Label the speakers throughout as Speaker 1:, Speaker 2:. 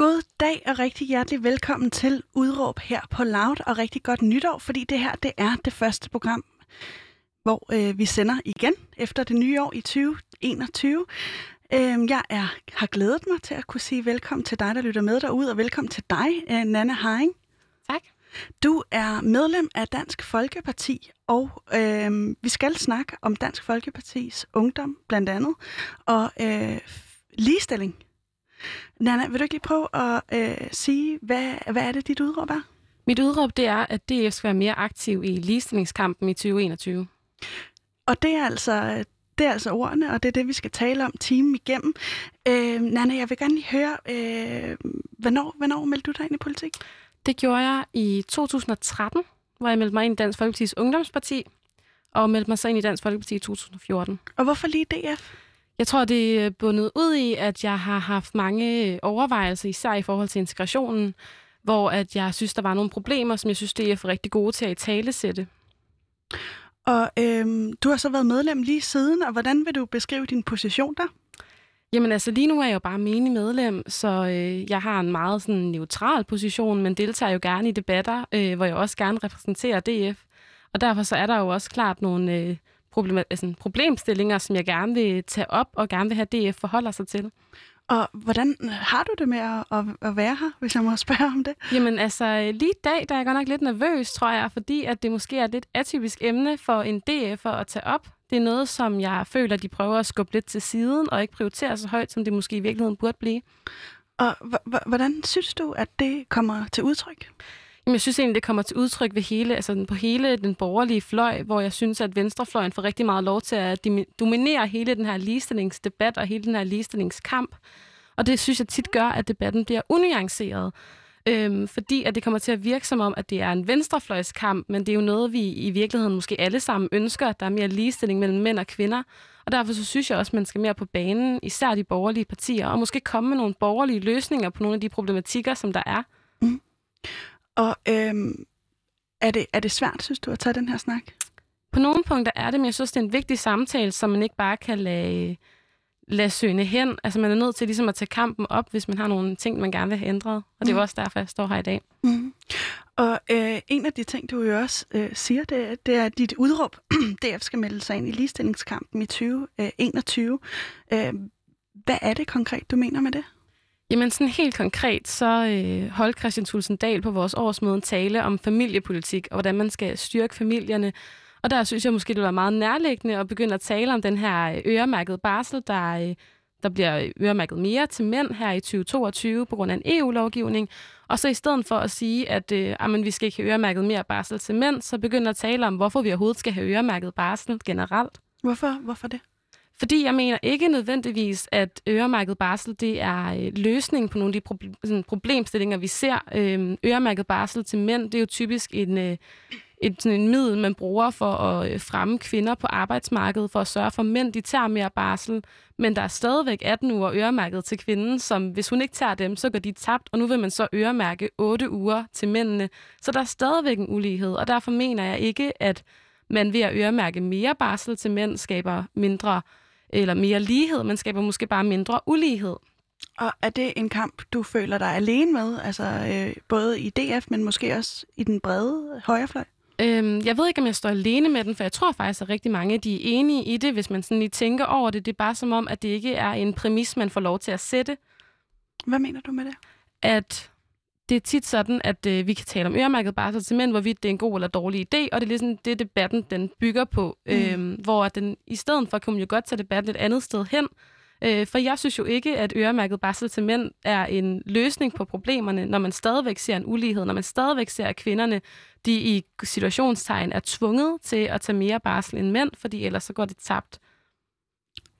Speaker 1: God dag og rigtig hjertelig velkommen til Udråb her på Loud, og rigtig godt nytår, fordi det her det er det første program, hvor øh, vi sender igen efter det nye år i 2021. Øh, jeg er, har glædet mig til at kunne sige velkommen til dig, der lytter med derude, og velkommen til dig, øh, Nana Haring.
Speaker 2: Tak.
Speaker 1: Du er medlem af Dansk Folkeparti, og øh, vi skal snakke om Dansk Folkepartis ungdom blandt andet, og øh, ligestilling. Nana, vil du ikke lige prøve at øh, sige, hvad, hvad er det, dit udråb er?
Speaker 2: Mit udråb det er, at DF skal være mere aktiv i ligestillingskampen i 2021.
Speaker 1: Og det er altså det er altså ordene, og det er det, vi skal tale om timen igennem. Øh, Nana, jeg vil gerne lige høre, øh, hvornår, hvornår meldte du dig ind i politik?
Speaker 2: Det gjorde jeg i 2013, hvor jeg meldte mig ind i Dansk Folkepartis Ungdomsparti, og meldte mig så ind i Dansk Folkeparti i 2014.
Speaker 1: Og hvorfor lige DF?
Speaker 2: Jeg tror, det er bundet ud i, at jeg har haft mange overvejelser, især i forhold til integrationen, hvor at jeg synes, der var nogle problemer, som jeg synes, det er rigtig gode til at i tale sætte.
Speaker 1: Og øhm, du har så været medlem lige siden, og hvordan vil du beskrive din position der?
Speaker 2: Jamen altså, lige nu er jeg jo bare menig medlem, så øh, jeg har en meget sådan neutral position, men deltager jo gerne i debatter, øh, hvor jeg også gerne repræsenterer DF. Og derfor så er der jo også klart nogle øh, problem, altså, problemstillinger, som jeg gerne vil tage op, og gerne vil have DF forholder sig til.
Speaker 1: Og hvordan har du det med at, at, at være her, hvis jeg må spørge om det?
Speaker 2: Jamen altså, lige i dag der er jeg godt nok lidt nervøs, tror jeg, fordi at det måske er et lidt atypisk emne for en DF'er at tage op. Det er noget, som jeg føler, de prøver at skubbe lidt til siden, og ikke prioritere så højt, som det måske i virkeligheden burde blive.
Speaker 1: Og hvordan synes du, at det kommer til udtryk?
Speaker 2: Men jeg synes egentlig, det kommer til udtryk ved hele, altså på hele den borgerlige fløj, hvor jeg synes, at venstrefløjen får rigtig meget lov til at dominere hele den her ligestillingsdebat og hele den her ligestillingskamp. Og det synes jeg tit gør, at debatten bliver unuanceret. Øhm, fordi at det kommer til at virke som om, at det er en venstrefløjskamp, men det er jo noget, vi i virkeligheden måske alle sammen ønsker, at der er mere ligestilling mellem mænd og kvinder. Og derfor så synes jeg også, at man skal mere på banen, især de borgerlige partier, og måske komme med nogle borgerlige løsninger på nogle af de problematikker, som der er. Mm.
Speaker 1: Og øhm, er, det, er det svært, synes du, at tage den her snak?
Speaker 2: På nogle punkter er det, men jeg synes, det er en vigtig samtale, som man ikke bare kan lade, lade søgende hen. Altså, man er nødt til ligesom at tage kampen op, hvis man har nogle ting, man gerne vil have ændret. Og det er mm. også derfor, jeg står her i dag.
Speaker 1: Mm. Og øh, en af de ting, du jo også øh, siger, det, det er, dit udråb, DF skal melde sig ind i ligestillingskampen i 2021. Øh, hvad er det konkret, du mener med det?
Speaker 2: Jamen sådan helt konkret, så øh, holdt Christian Thulsen Dahl på vores årsmøde en tale om familiepolitik, og hvordan man skal styrke familierne. Og der synes jeg måske, det var meget nærliggende at begynde at tale om den her øh, øremærkede barsel, der, øh, der bliver øh, øremærket mere til mænd her i 2022 på grund af en EU-lovgivning. Og så i stedet for at sige, at øh, jamen, vi skal ikke have øremærket mere barsel til mænd, så begynder at tale om, hvorfor vi overhovedet skal have øremærket barsel generelt.
Speaker 1: Hvorfor, hvorfor det?
Speaker 2: Fordi jeg mener ikke nødvendigvis, at øremærket barsel det er øh, løsningen på nogle af de proble- sådan problemstillinger, vi ser. Øh, øremærket barsel til mænd, det er jo typisk en, øh, et, sådan en middel, man bruger for at øh, fremme kvinder på arbejdsmarkedet, for at sørge for, at mænd de tager mere barsel. Men der er stadigvæk 18 uger øremærket til kvinden, som hvis hun ikke tager dem, så går de tabt, og nu vil man så øremærke 8 uger til mændene. Så der er stadigvæk en ulighed, og derfor mener jeg ikke, at man ved at øremærke mere barsel til mænd skaber mindre eller mere lighed, man skaber måske bare mindre ulighed.
Speaker 1: Og er det en kamp, du føler dig alene med, altså øh, både i DF, men måske også i den brede højrefløj?
Speaker 2: Øhm, jeg ved ikke, om jeg står alene med den, for jeg tror faktisk, at rigtig mange de er enige i det, hvis man sådan lige tænker over det. Det er bare som om, at det ikke er en præmis, man får lov til at sætte.
Speaker 1: Hvad mener du med det?
Speaker 2: At det er tit sådan, at øh, vi kan tale om øremærket barsel til mænd, hvorvidt det er en god eller dårlig idé, og det er ligesom det, debatten den bygger på. Mm. Øhm, hvor den, i stedet for kan man jo godt tage debatten et andet sted hen, øh, for jeg synes jo ikke, at øremærket barsel til mænd er en løsning på problemerne, når man stadigvæk ser en ulighed, når man stadigvæk ser, at kvinderne de i situationstegn er tvunget til at tage mere barsel end mænd, fordi ellers så går det tabt.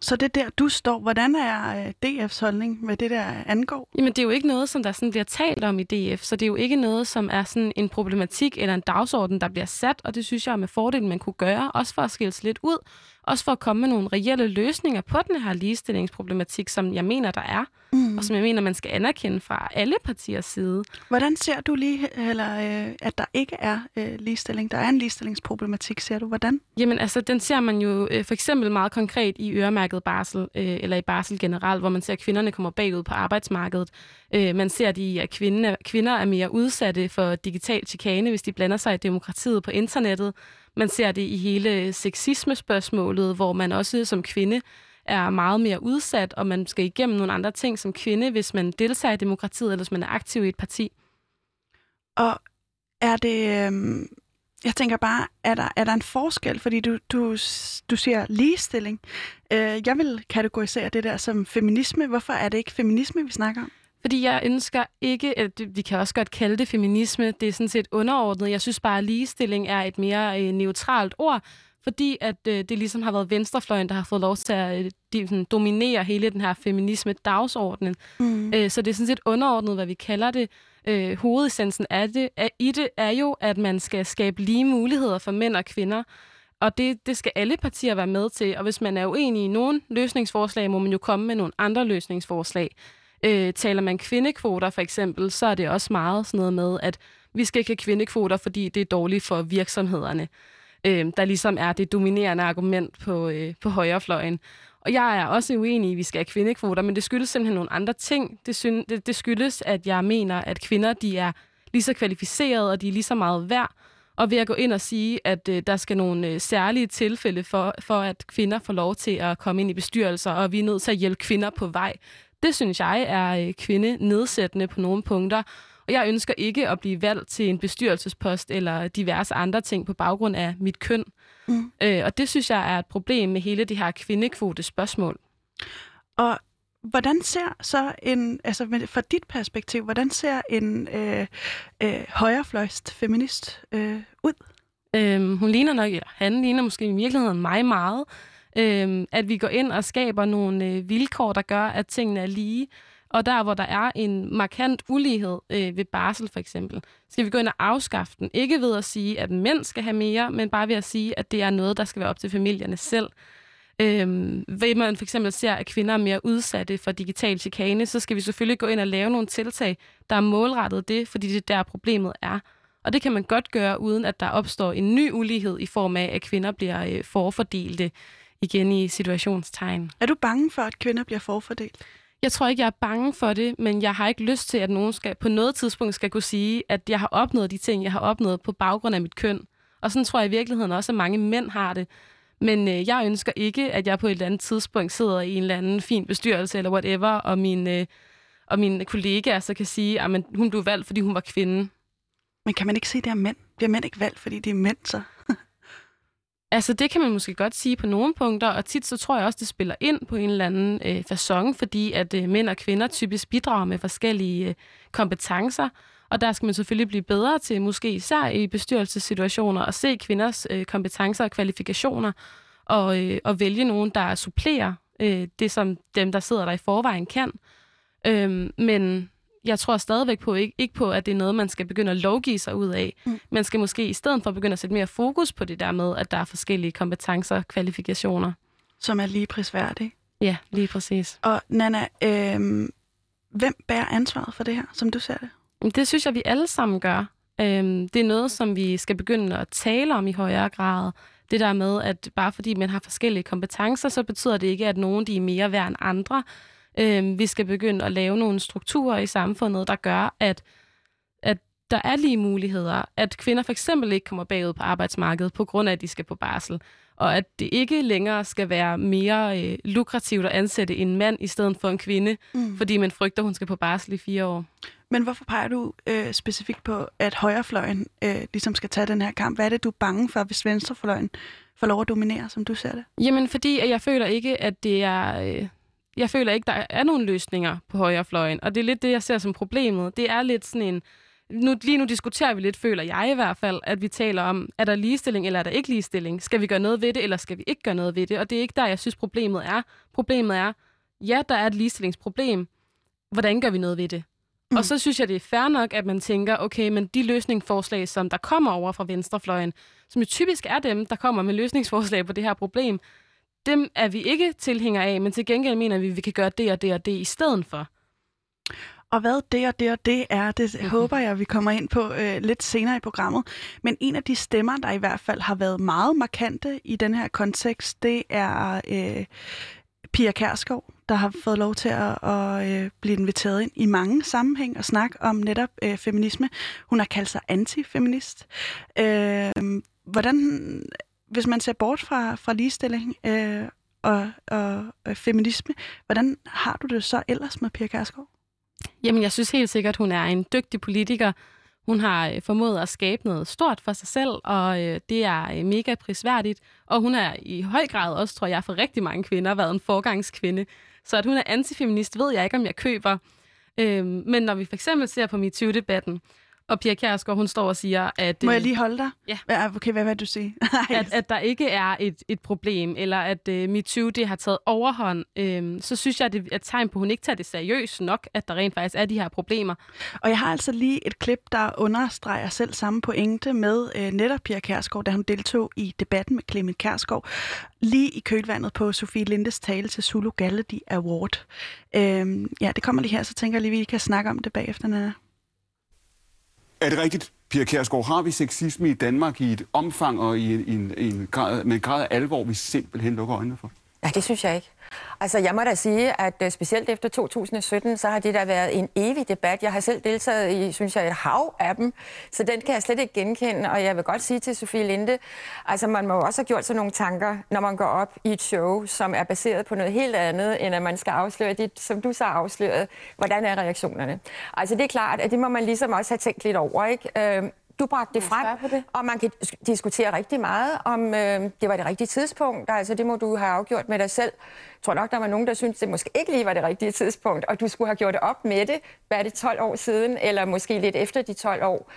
Speaker 1: Så det er der, du står. Hvordan er øh, DF's holdning med det der angår?
Speaker 2: Jamen, det er jo ikke noget, som der sådan bliver talt om i DF, så det er jo ikke noget, som er sådan en problematik eller en dagsorden, der bliver sat, og det synes jeg er med fordel, man kunne gøre, også for at skille lidt ud, også for at komme med nogle reelle løsninger på den her ligestillingsproblematik, som jeg mener, der er, mm. og som jeg mener, man skal anerkende fra alle partiers side.
Speaker 1: Hvordan ser du lige, eller, øh, at der ikke er øh, ligestilling? Der er en ligestillingsproblematik, ser du. Hvordan?
Speaker 2: Jamen altså, den ser man jo øh, for eksempel meget konkret i øremærket barsel, øh, eller i barsel generelt, hvor man ser, at kvinderne kommer bagud på arbejdsmarkedet. Øh, man ser, de, at kvinde, kvinder er mere udsatte for digital chikane, hvis de blander sig i demokratiet på internettet. Man ser det i hele sexisme-spørgsmålet, hvor man også som kvinde er meget mere udsat, og man skal igennem nogle andre ting som kvinde, hvis man deltager i demokratiet, eller hvis man er aktiv i et parti.
Speaker 1: Og er det... Øh, jeg tænker bare, er der, er der en forskel? Fordi du, du, du siger ligestilling. Øh, jeg vil kategorisere det der som feminisme. Hvorfor er det ikke feminisme, vi snakker om?
Speaker 2: Fordi jeg ønsker ikke, at vi kan også godt kalde det feminisme, det er sådan set underordnet. Jeg synes bare, at ligestilling er et mere øh, neutralt ord, fordi at øh, det ligesom har været venstrefløjen, der har fået lov til at øh, de, sådan, dominere hele den her feminisme-dagsordenen. Mm. Øh, så det er sådan set underordnet, hvad vi kalder det. Øh, hovedessensen af det, af, i det er jo, at man skal skabe lige muligheder for mænd og kvinder. Og det, det skal alle partier være med til. Og hvis man er uenig i nogle løsningsforslag, må man jo komme med nogle andre løsningsforslag. Øh, taler man kvindekvoter for eksempel, så er det også meget sådan noget med, at vi skal ikke have kvindekvoter, fordi det er dårligt for virksomhederne. Øh, der ligesom er det dominerende argument på, øh, på højrefløjen. Og jeg er også uenig i, at vi skal have kvindekvoter, men det skyldes simpelthen nogle andre ting. Det, synes, det, det skyldes, at jeg mener, at kvinder de er lige så kvalificerede, og de er lige så meget værd. Og ved at gå ind og sige, at øh, der skal nogle øh, særlige tilfælde for, for, at kvinder får lov til at komme ind i bestyrelser, og vi er nødt til at hjælpe kvinder på vej. Det synes jeg er øh, kvinde nedsættende på nogle punkter. Og jeg ønsker ikke at blive valgt til en bestyrelsespost eller diverse andre ting på baggrund af mit køn. Mm. Øh, og det synes jeg er et problem med hele det her kvindekvote spørgsmål.
Speaker 1: Og hvordan ser så en, altså fra dit perspektiv, hvordan ser en øh, øh, højrefløjst feminist øh, ud?
Speaker 2: Øhm, hun ligner nok, eller han ligner måske i virkeligheden mig meget. Øhm, at vi går ind og skaber nogle øh, vilkår, der gør, at tingene er lige. Og der, hvor der er en markant ulighed øh, ved barsel for eksempel, skal vi gå ind og afskaffe den. Ikke ved at sige, at mænd skal have mere, men bare ved at sige, at det er noget, der skal være op til familierne selv. Øhm, ved man for eksempel ser, at kvinder er mere udsatte for digital chikane, så skal vi selvfølgelig gå ind og lave nogle tiltag, der er målrettet det, fordi det er der problemet er. Og det kan man godt gøre, uden at der opstår en ny ulighed i form af, at kvinder bliver øh, forfordelte igen i situationstegn.
Speaker 1: Er du bange for, at kvinder bliver forfordelt?
Speaker 2: Jeg tror ikke, jeg er bange for det, men jeg har ikke lyst til, at nogen skal, på noget tidspunkt skal kunne sige, at jeg har opnået de ting, jeg har opnået på baggrund af mit køn. Og sådan tror jeg i virkeligheden også, at mange mænd har det. Men øh, jeg ønsker ikke, at jeg på et eller andet tidspunkt sidder i en eller anden fin bestyrelse eller whatever, og min, øh, og mine kollegaer så kan sige, at hun blev valgt, fordi hun var kvinde.
Speaker 1: Men kan man ikke sige, at det er mænd? Bliver mænd ikke valgt, fordi de er mænd så?
Speaker 2: Altså, det kan man måske godt sige på nogle punkter, og tit så tror jeg også, det spiller ind på en eller anden øh, façon, fordi at øh, mænd og kvinder typisk bidrager med forskellige øh, kompetencer, og der skal man selvfølgelig blive bedre til, måske især i bestyrelsessituationer, at se kvinders øh, kompetencer og kvalifikationer, og, øh, og vælge nogen, der supplerer øh, det, som dem, der sidder der i forvejen, kan. Øh, men jeg tror stadigvæk på, ikke, ikke på, at det er noget, man skal begynde at lovgive sig ud af. Mm. Man skal måske i stedet for begynde at sætte mere fokus på det der med, at der er forskellige kompetencer og kvalifikationer.
Speaker 1: Som er lige prisværdige.
Speaker 2: Ja, lige præcis.
Speaker 1: Og Nana, øh, hvem bærer ansvaret for det her, som du ser det?
Speaker 2: Det synes jeg, vi alle sammen gør. Øhm, det er noget, som vi skal begynde at tale om i højere grad. Det der med, at bare fordi man har forskellige kompetencer, så betyder det ikke, at nogen de er mere værd end andre. Øh, vi skal begynde at lave nogle strukturer i samfundet, der gør, at, at der er lige muligheder. At kvinder for eksempel ikke kommer bagud på arbejdsmarkedet på grund af, at de skal på barsel. Og at det ikke længere skal være mere øh, lukrativt at ansætte en mand i stedet for en kvinde, mm. fordi man frygter, hun skal på barsel i fire år.
Speaker 1: Men hvorfor peger du øh, specifikt på, at højrefløjen øh, ligesom skal tage den her kamp? Hvad er det, du er bange for, hvis venstrefløjen får lov at dominere, som du ser det?
Speaker 2: Jamen, fordi at jeg føler ikke, at det er... Øh, jeg føler ikke, der er nogen løsninger på højrefløjen, og det er lidt det, jeg ser som problemet. Det er lidt sådan en... Nu, lige nu diskuterer vi lidt, føler jeg i hvert fald, at vi taler om, er der ligestilling, eller er der ikke ligestilling? Skal vi gøre noget ved det, eller skal vi ikke gøre noget ved det? Og det er ikke der, jeg synes, problemet er. Problemet er, ja, der er et ligestillingsproblem. Hvordan gør vi noget ved det? Mm. Og så synes jeg, det er fair nok, at man tænker, okay, men de løsningsforslag, som der kommer over fra venstrefløjen, som jo typisk er dem, der kommer med løsningsforslag på det her problem, dem er vi ikke tilhængere af, men til gengæld mener vi, at vi kan gøre det og det og det i stedet for.
Speaker 1: Og hvad det og det og det er, det mm-hmm. håber jeg, vi kommer ind på øh, lidt senere i programmet. Men en af de stemmer, der i hvert fald har været meget markante i den her kontekst, det er øh, Pia Kærskov, der har fået lov til at, at øh, blive inviteret ind i mange sammenhæng og snakke om netop øh, feminisme. Hun har kaldt sig antifeminist. Øh, hvordan, hvis man ser bort fra, fra ligestilling øh, og, og, og feminisme, hvordan har du det så ellers med Pia Kærsgaard?
Speaker 2: Jamen, jeg synes helt sikkert, hun er en dygtig politiker. Hun har øh, formået at skabe noget stort for sig selv, og øh, det er øh, mega prisværdigt. Og hun er i høj grad også, tror jeg, for rigtig mange kvinder været en forgangskvinde. Så at hun er antifeminist, ved jeg ikke, om jeg køber. Øhm, men når vi for eksempel ser på MeToo-debatten, og Pia Kjærsgaard, hun står og siger, at...
Speaker 1: Må jeg lige holde dig?
Speaker 2: Ja.
Speaker 1: Okay, hvad vil du sige?
Speaker 2: at, at der ikke er et, et problem, eller at uh, MeToo det har taget overhånd, øhm, så synes jeg, at det er et tegn på, at hun ikke tager det seriøst nok, at der rent faktisk er de her problemer.
Speaker 1: Og jeg har altså lige et klip, der understreger selv samme pointe med uh, netop Pia Kærsgaard, da hun deltog i debatten med Clement Kærsgaard, lige i kølvandet på Sofie Lindes tale til Zulu Galladi Award. Øhm, ja, det kommer lige her, så tænker jeg lige, vi kan snakke om det bagefter, Nana.
Speaker 3: Er det rigtigt, Pia Kjærsgaard, har vi sexisme i Danmark i et omfang og i en, en, en grad, med en grad af alvor, vi simpelthen lukker øjnene for?
Speaker 4: Ja, det synes jeg ikke. Altså, jeg må da sige, at øh, specielt efter 2017, så har det da været en evig debat. Jeg har selv deltaget i, synes jeg, et hav af dem, så den kan jeg slet ikke genkende. Og jeg vil godt sige til Sofie Linde, altså man må også have gjort sig nogle tanker, når man går op i et show, som er baseret på noget helt andet, end at man skal afsløre det, som du så har afsløret. Hvordan er reaktionerne? Altså, det er klart, at det må man ligesom også have tænkt lidt over, ikke? Øhm, du bragte det frem, det. og man kan diskutere rigtig meget, om øh, det var det rigtige tidspunkt. Altså, det må du have afgjort med dig selv. Jeg tror nok, der var nogen, der syntes, det måske ikke lige var det rigtige tidspunkt, og du skulle have gjort det op med det. Hvad er det 12 år siden, eller måske lidt efter de 12 år?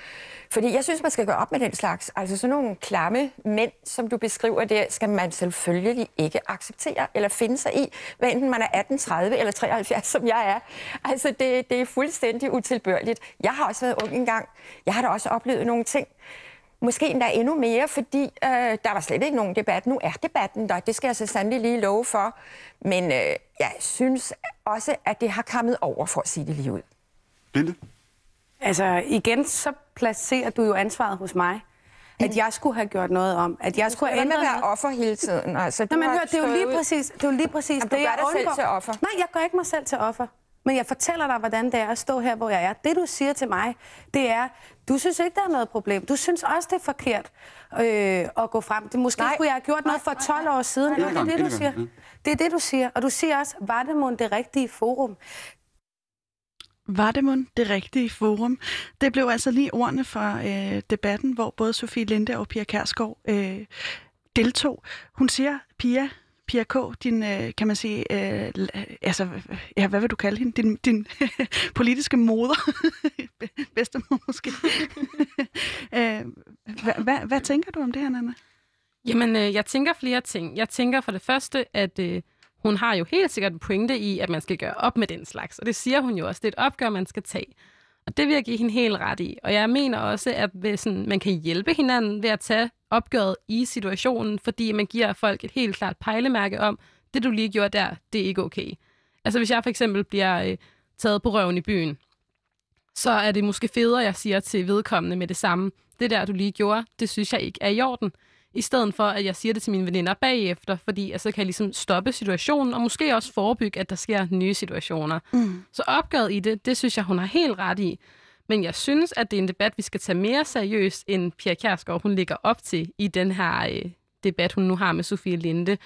Speaker 4: Fordi jeg synes, man skal gøre op med den slags. Altså sådan nogle klamme mænd, som du beskriver der, skal man selvfølgelig ikke acceptere eller finde sig i, hvad enten man er 18, 30 eller 73, som jeg er. Altså det, det er fuldstændig utilbørligt. Jeg har også været ung engang. Jeg har da også oplevet nogle ting. Måske endda endnu mere, fordi øh, der var slet ikke nogen debat. Nu er debatten der, det skal jeg så sandelig lige love for. Men øh, jeg synes også, at det har kommet over, for at sige det lige ud.
Speaker 3: Linde?
Speaker 5: Altså igen, så placerer du jo ansvaret hos mig. At jeg skulle have gjort noget om. At jeg skulle
Speaker 4: have
Speaker 5: ændret
Speaker 4: være offer hele tiden. Altså,
Speaker 5: du Nå, men hør, det er jo lige præcis det, er jo lige præcis
Speaker 4: Jamen, det, jeg dig selv til offer.
Speaker 5: Nej, jeg gør ikke mig selv til offer. Men jeg fortæller dig, hvordan det er at stå her, hvor jeg er. Det, du siger til mig, det er, du synes ikke, der er noget problem. Du synes også, det er forkert øh, at gå frem. Det, måske nej, skulle jeg have gjort noget for 12 år siden. Nej, nej, det er det, du siger. Det er det, du siger. Og du siger også, var det mon det rigtige forum?
Speaker 1: Var det mon det rigtige forum? Det blev altså lige ordene fra øh, debatten, hvor både Sofie Linde og Pia Kærsgaard øh, deltog. Hun siger, Pia, Pia K., din, øh, kan man sige, øh, altså, ja, hvad vil du kalde hende? Din, din politiske moder. Bedstemor måske. øh, hvad, hvad, hvad tænker du om det her, Nana?
Speaker 2: Jamen, øh, jeg tænker flere ting. Jeg tænker for det første, at øh, hun har jo helt sikkert en pointe i, at man skal gøre op med den slags. Og det siger hun jo også. Det er et opgør, man skal tage. Og det vil jeg give hende helt ret i. Og jeg mener også, at hvis sådan, man kan hjælpe hinanden ved at tage opgøret i situationen, fordi man giver folk et helt klart pejlemærke om, det du lige gjorde der, det er ikke okay. Altså hvis jeg for eksempel bliver øh, taget på røven i byen, så er det måske federe, jeg siger til vedkommende med det samme. Det der, du lige gjorde, det synes jeg ikke er i orden i stedet for, at jeg siger det til mine veninder bagefter, fordi så kan jeg ligesom stoppe situationen, og måske også forebygge, at der sker nye situationer. Mm. Så opgøret i det, det synes jeg, hun har helt ret i. Men jeg synes, at det er en debat, vi skal tage mere seriøst, end Pia Kjærsgaard, hun ligger op til i den her øh, debat, hun nu har med Sofie Linde.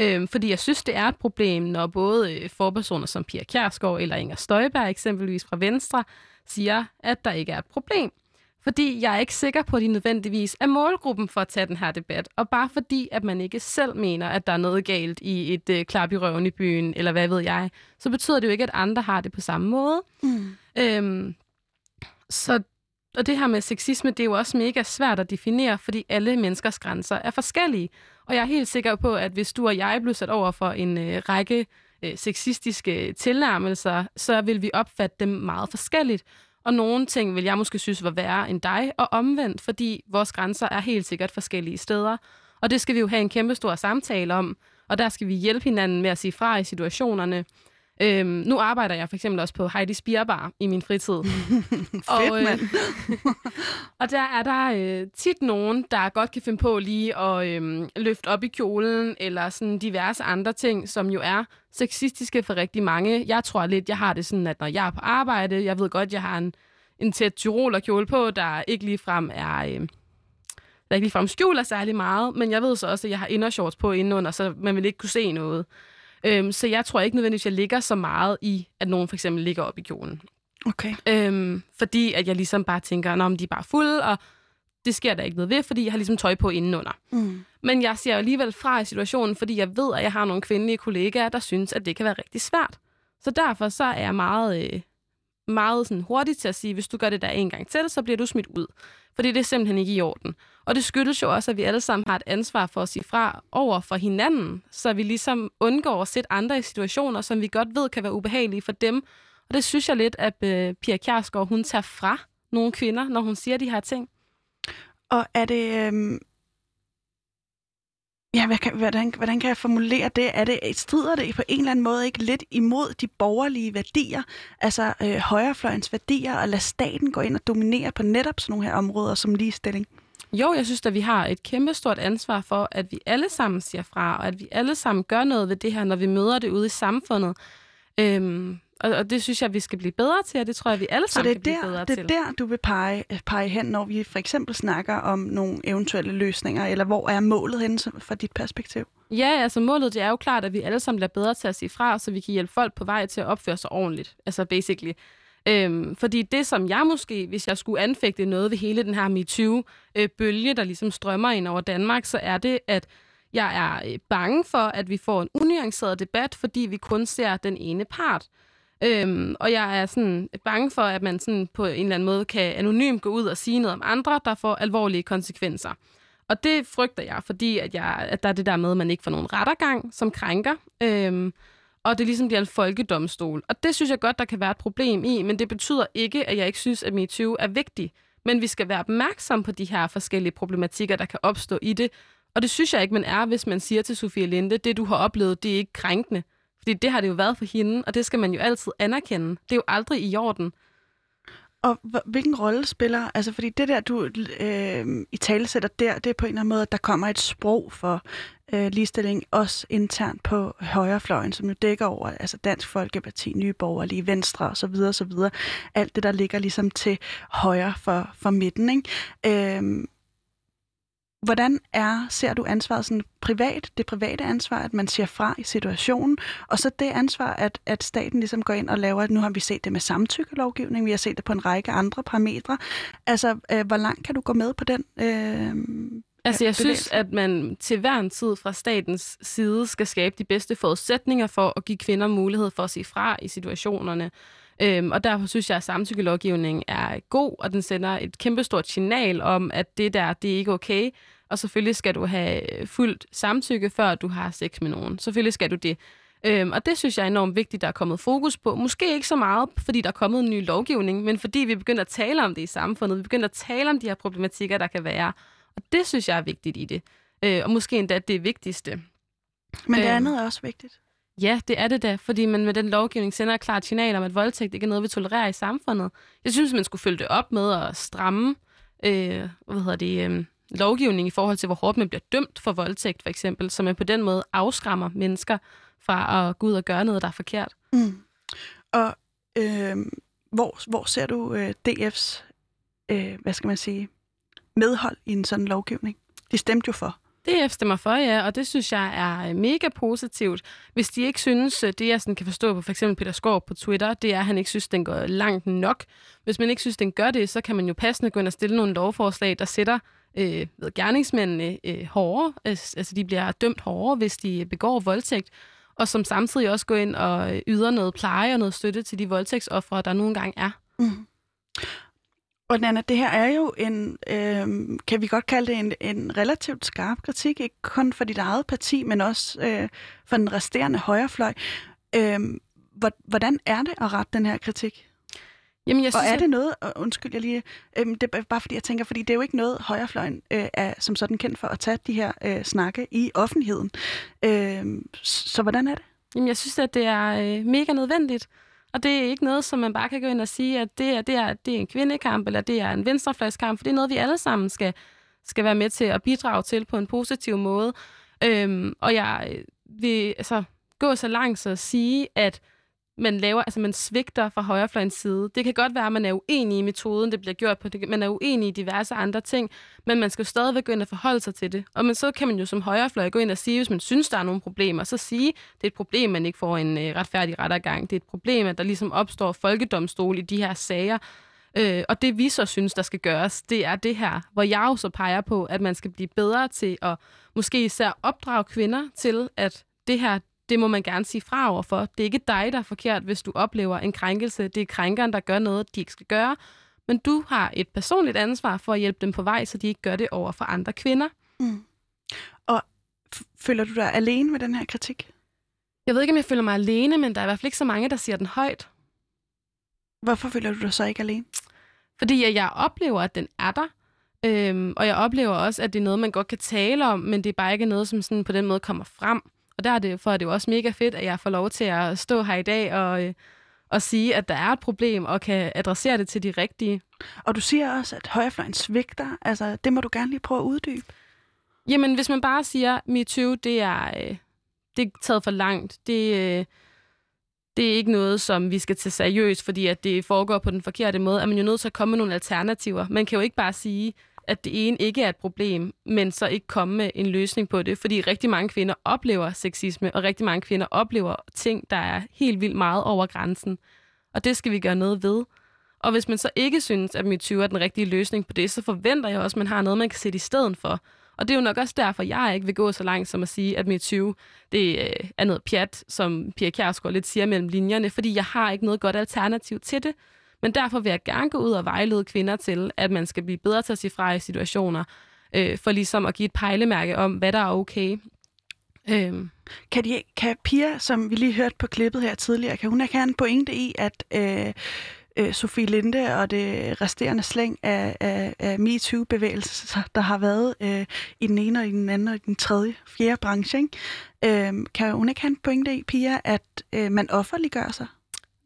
Speaker 2: Øhm, fordi jeg synes, det er et problem, når både øh, forpersoner som Pia Kjærsgaard eller Inger Støjberg eksempelvis fra Venstre siger, at der ikke er et problem. Fordi jeg er ikke sikker på, at de nødvendigvis er målgruppen for at tage den her debat. Og bare fordi, at man ikke selv mener, at der er noget galt i et øh, klap i røven i byen, eller hvad ved jeg, så betyder det jo ikke, at andre har det på samme måde. Mm. Øhm, så og det her med sexisme, det er jo også mega svært at definere, fordi alle menneskers grænser er forskellige. Og jeg er helt sikker på, at hvis du og jeg blev sat over for en øh, række øh, sexistiske tilnærmelser, så vil vi opfatte dem meget forskelligt og nogle ting vil jeg måske synes var værre end dig, og omvendt, fordi vores grænser er helt sikkert forskellige steder. Og det skal vi jo have en kæmpe stor samtale om, og der skal vi hjælpe hinanden med at sige fra i situationerne. Øhm, nu arbejder jeg for eksempel også på Heidi Spierbar i min fritid.
Speaker 1: Fedt,
Speaker 2: og,
Speaker 1: mand.
Speaker 2: og der er der øh, tit nogen, der godt kan finde på lige at øh, løfte op i kjolen, eller sådan diverse andre ting, som jo er sexistiske for rigtig mange. Jeg tror lidt, jeg har det sådan, at når jeg er på arbejde, jeg ved godt, jeg har en, en tæt tyrolerkjole på, der ikke ligefrem er... Øh, der ikke ligefrem skjuler særlig meget, men jeg ved så også, at jeg har indershorts på indenunder, så man vil ikke kunne se noget. Øhm, så jeg tror ikke nødvendigvis, at jeg ligger så meget i, at nogen for eksempel ligger op i kjolen.
Speaker 1: Okay.
Speaker 2: Øhm, fordi at jeg ligesom bare tænker, at de er bare fulde, og det sker der ikke noget ved, fordi jeg har ligesom tøj på indenunder.
Speaker 1: Mm.
Speaker 2: Men jeg ser alligevel fra i situationen, fordi jeg ved, at jeg har nogle kvindelige kollegaer, der synes, at det kan være rigtig svært. Så derfor så er jeg meget, øh, meget sådan hurtigt til at sige, hvis du gør det der en gang til, så bliver du smidt ud. Fordi det er simpelthen ikke i orden. Og det skyldes jo også, at vi alle sammen har et ansvar for at sige fra over for hinanden, så vi ligesom undgår at sætte andre i situationer, som vi godt ved kan være ubehagelige for dem. Og det synes jeg lidt, at øh, Pia Kjærsgaard, hun tager fra nogle kvinder, når hun siger de her ting.
Speaker 1: Og er det... Øhm... Ja, hvad kan, hvordan, hvordan kan jeg formulere det? Er det? Strider det på en eller anden måde ikke lidt imod de borgerlige værdier, altså øh, højrefløjens værdier, og lade staten gå ind og dominere på netop sådan nogle her områder som ligestilling?
Speaker 2: Jo, jeg synes, at vi har et kæmpestort ansvar for, at vi alle sammen siger fra, og at vi alle sammen gør noget ved det her, når vi møder det ude i samfundet. Øhm, og, og det synes jeg, vi skal blive bedre til, og det tror jeg, vi alle sammen
Speaker 1: det
Speaker 2: kan
Speaker 1: er,
Speaker 2: blive bedre
Speaker 1: der, det er
Speaker 2: til.
Speaker 1: der, du vil pege, pege hen, når vi for eksempel snakker om nogle eventuelle løsninger, eller hvor er målet henne fra dit perspektiv?
Speaker 2: Ja, altså målet det er jo klart, at vi alle sammen bliver bedre til at sige fra, så vi kan hjælpe folk på vej til at opføre sig ordentligt. Altså basically. Øhm, fordi det, som jeg måske, hvis jeg skulle anfægte noget ved hele den her MeToo-bølge, der ligesom strømmer ind over Danmark, så er det, at jeg er øh, bange for, at vi får en unuanceret debat, fordi vi kun ser den ene part. Øhm, og jeg er sådan bange for, at man sådan på en eller anden måde kan anonymt gå ud og sige noget om andre, der får alvorlige konsekvenser. Og det frygter jeg, fordi at, jeg, at der er det der med, at man ikke får nogen rettergang, som krænker. Øhm, og det ligesom bliver en folkedomstol. Og det synes jeg godt, der kan være et problem i, men det betyder ikke, at jeg ikke synes, at MeToo er vigtig. Men vi skal være opmærksom på de her forskellige problematikker, der kan opstå i det. Og det synes jeg ikke, man er, hvis man siger til Sofie Linde, det du har oplevet, det er ikke krænkende. Fordi det har det jo været for hende, og det skal man jo altid anerkende. Det er jo aldrig i orden.
Speaker 1: Og hvilken rolle spiller, altså fordi det der, du øh, i tale sætter der, det er på en eller anden måde, at der kommer et sprog for øh, ligestilling, også internt på højrefløjen, som jo dækker over altså Dansk Folkeparti, Nye Borgerlige, Venstre osv. osv. Alt det, der ligger ligesom til højre for, for midten. Ikke? Øh, hvordan er, ser du ansvaret sådan privat, det private ansvar, at man siger fra i situationen, og så det ansvar, at, at staten ligesom går ind og laver, nu har vi set det med samtykkelovgivning, vi har set det på en række andre parametre. Altså, øh, hvor langt kan du gå med på den øh,
Speaker 2: Altså, jeg synes, at man til hver en tid fra statens side skal skabe de bedste forudsætninger for at give kvinder mulighed for at sige fra i situationerne. Øhm, og derfor synes jeg, at samtykkelovgivningen er god, og den sender et kæmpestort signal om, at det der, det er ikke okay. Og selvfølgelig skal du have fuldt samtykke, før du har sex med nogen. Selvfølgelig skal du det. Øhm, og det synes jeg er enormt vigtigt, der er kommet fokus på. Måske ikke så meget, fordi der er kommet en ny lovgivning, men fordi vi begynder at tale om det i samfundet. Vi begynder at tale om de her problematikker, der kan være. Og det synes jeg er vigtigt i det. Øh, og måske endda det vigtigste.
Speaker 1: Men det
Speaker 2: Øhm.
Speaker 1: andet er også vigtigt.
Speaker 2: Ja, det er det da, fordi man med den lovgivning sender et klart signal om, at voldtægt ikke er noget, vi tolererer i samfundet. Jeg synes, man skulle følge det op med at stramme øh, hvad hedder det, øh, lovgivning i forhold til, hvor hårdt man bliver dømt for voldtægt, for eksempel, så man på den måde afskræmmer mennesker fra at gå ud og gøre noget, der er forkert.
Speaker 1: Mm. Og øh, hvor, hvor ser du øh, DF's, øh, hvad skal man sige, medhold i en sådan lovgivning? De stemte jo for.
Speaker 2: DF stemmer for, ja, og det synes jeg er øh, mega positivt. Hvis de ikke synes, øh, det jeg sådan kan forstå på for eksempel Peter Skov på Twitter, det er, at han ikke synes, den går langt nok. Hvis man ikke synes, den gør det, så kan man jo passende gå ind og stille nogle lovforslag, der sætter øh, ved gerningsmændene øh, hårdere. Altså de bliver dømt hårdere, hvis de begår voldtægt. Og som samtidig også går ind og øh, yder noget pleje og noget støtte til de voldtægtsoffre, der nogle gange er.
Speaker 1: Mm. Og Nana, det her er jo en, øh, kan vi godt kalde det en, en relativt skarp kritik, ikke kun for dit eget parti, men også øh, for den resterende højrefløj. Øh, hvor- hvordan er det at rette den her kritik? Jamen, jeg synes, og er det noget, og undskyld jeg lige, øhm, det er bare fordi jeg tænker, fordi det er jo ikke noget, højrefløjen øh, er som sådan kendt for at tage de her øh, snakke i offentligheden. Øh, så hvordan er det?
Speaker 2: Jamen, jeg synes, at det er øh, mega nødvendigt. Og det er ikke noget, som man bare kan gå ind og sige, at det er, det er, det er en kvindekamp, eller det er en venstrefløjskamp, for det er noget, vi alle sammen skal, skal være med til at bidrage til på en positiv måde. Øhm, og jeg øh, vil altså, gå så langt så at sige, at man laver, altså man svigter fra højrefløjens side. Det kan godt være, at man er uenig i metoden, det bliver gjort på, det, man er uenig i diverse andre ting, men man skal jo stadigvæk gå ind og forholde sig til det. Og men så kan man jo som højrefløj gå ind og sige, hvis man synes, der er nogle problemer, så sige, det er et problem, man ikke får en øh, retfærdig rettergang. Det er et problem, at der ligesom opstår folkedomstol i de her sager. Øh, og det vi så synes, der skal gøres, det er det her, hvor jeg jo så peger på, at man skal blive bedre til at måske især opdrage kvinder til, at det her, det må man gerne sige fra over for. Det er ikke dig, der er forkert, hvis du oplever en krænkelse. Det er krænkeren, der gør noget, de ikke skal gøre. Men du har et personligt ansvar for at hjælpe dem på vej, så de ikke gør det over for andre kvinder. Mm.
Speaker 1: Og føler du dig alene med den her kritik?
Speaker 2: Jeg ved ikke, om jeg føler mig alene, men der er i hvert fald ikke så mange, der siger den højt.
Speaker 1: Hvorfor føler du dig så ikke alene?
Speaker 2: Fordi jeg oplever, at den er der. Øhm, og jeg oplever også, at det er noget, man godt kan tale om, men det er bare ikke noget, som sådan på den måde kommer frem. Og der er det, for er det jo også mega fedt, at jeg får lov til at stå her i dag og, øh, og sige, at der er et problem, og kan adressere det til de rigtige.
Speaker 1: Og du siger også, at højrefløjen svigter. Altså, det må du gerne lige prøve at uddybe.
Speaker 2: Jamen, hvis man bare siger, at MeToo, det er, øh, det er taget for langt. Det, øh, det er ikke noget, som vi skal tage seriøst, fordi at det foregår på den forkerte måde, er man jo nødt til at komme med nogle alternativer. Man kan jo ikke bare sige, at det ene ikke er et problem, men så ikke komme med en løsning på det, fordi rigtig mange kvinder oplever sexisme, og rigtig mange kvinder oplever ting, der er helt vildt meget over grænsen. Og det skal vi gøre noget ved. Og hvis man så ikke synes, at MeToo er den rigtige løsning på det, så forventer jeg også, at man har noget, man kan sætte i stedet for. Og det er jo nok også derfor, jeg ikke vil gå så langt som at sige, at MeToo det øh, er noget pjat, som Pia Kjærsgaard lidt siger mellem linjerne, fordi jeg har ikke noget godt alternativ til det. Men derfor vil jeg gerne gå ud og vejlede kvinder til, at man skal blive bedre til at sige fra i situationer, øh, for ligesom at give et pejlemærke om, hvad der er okay.
Speaker 1: Øhm. Kan, de, kan Pia, som vi lige hørte på klippet her tidligere, kan hun ikke have en pointe i, at øh, øh, Sofie Linde og det resterende slæng af, af, af MeToo-bevægelser, der har været øh, i den ene og i den anden og i den tredje, fjerde branche. Ikke? Øh, kan hun ikke have en pointe i, Pia, at øh, man offerliggør sig?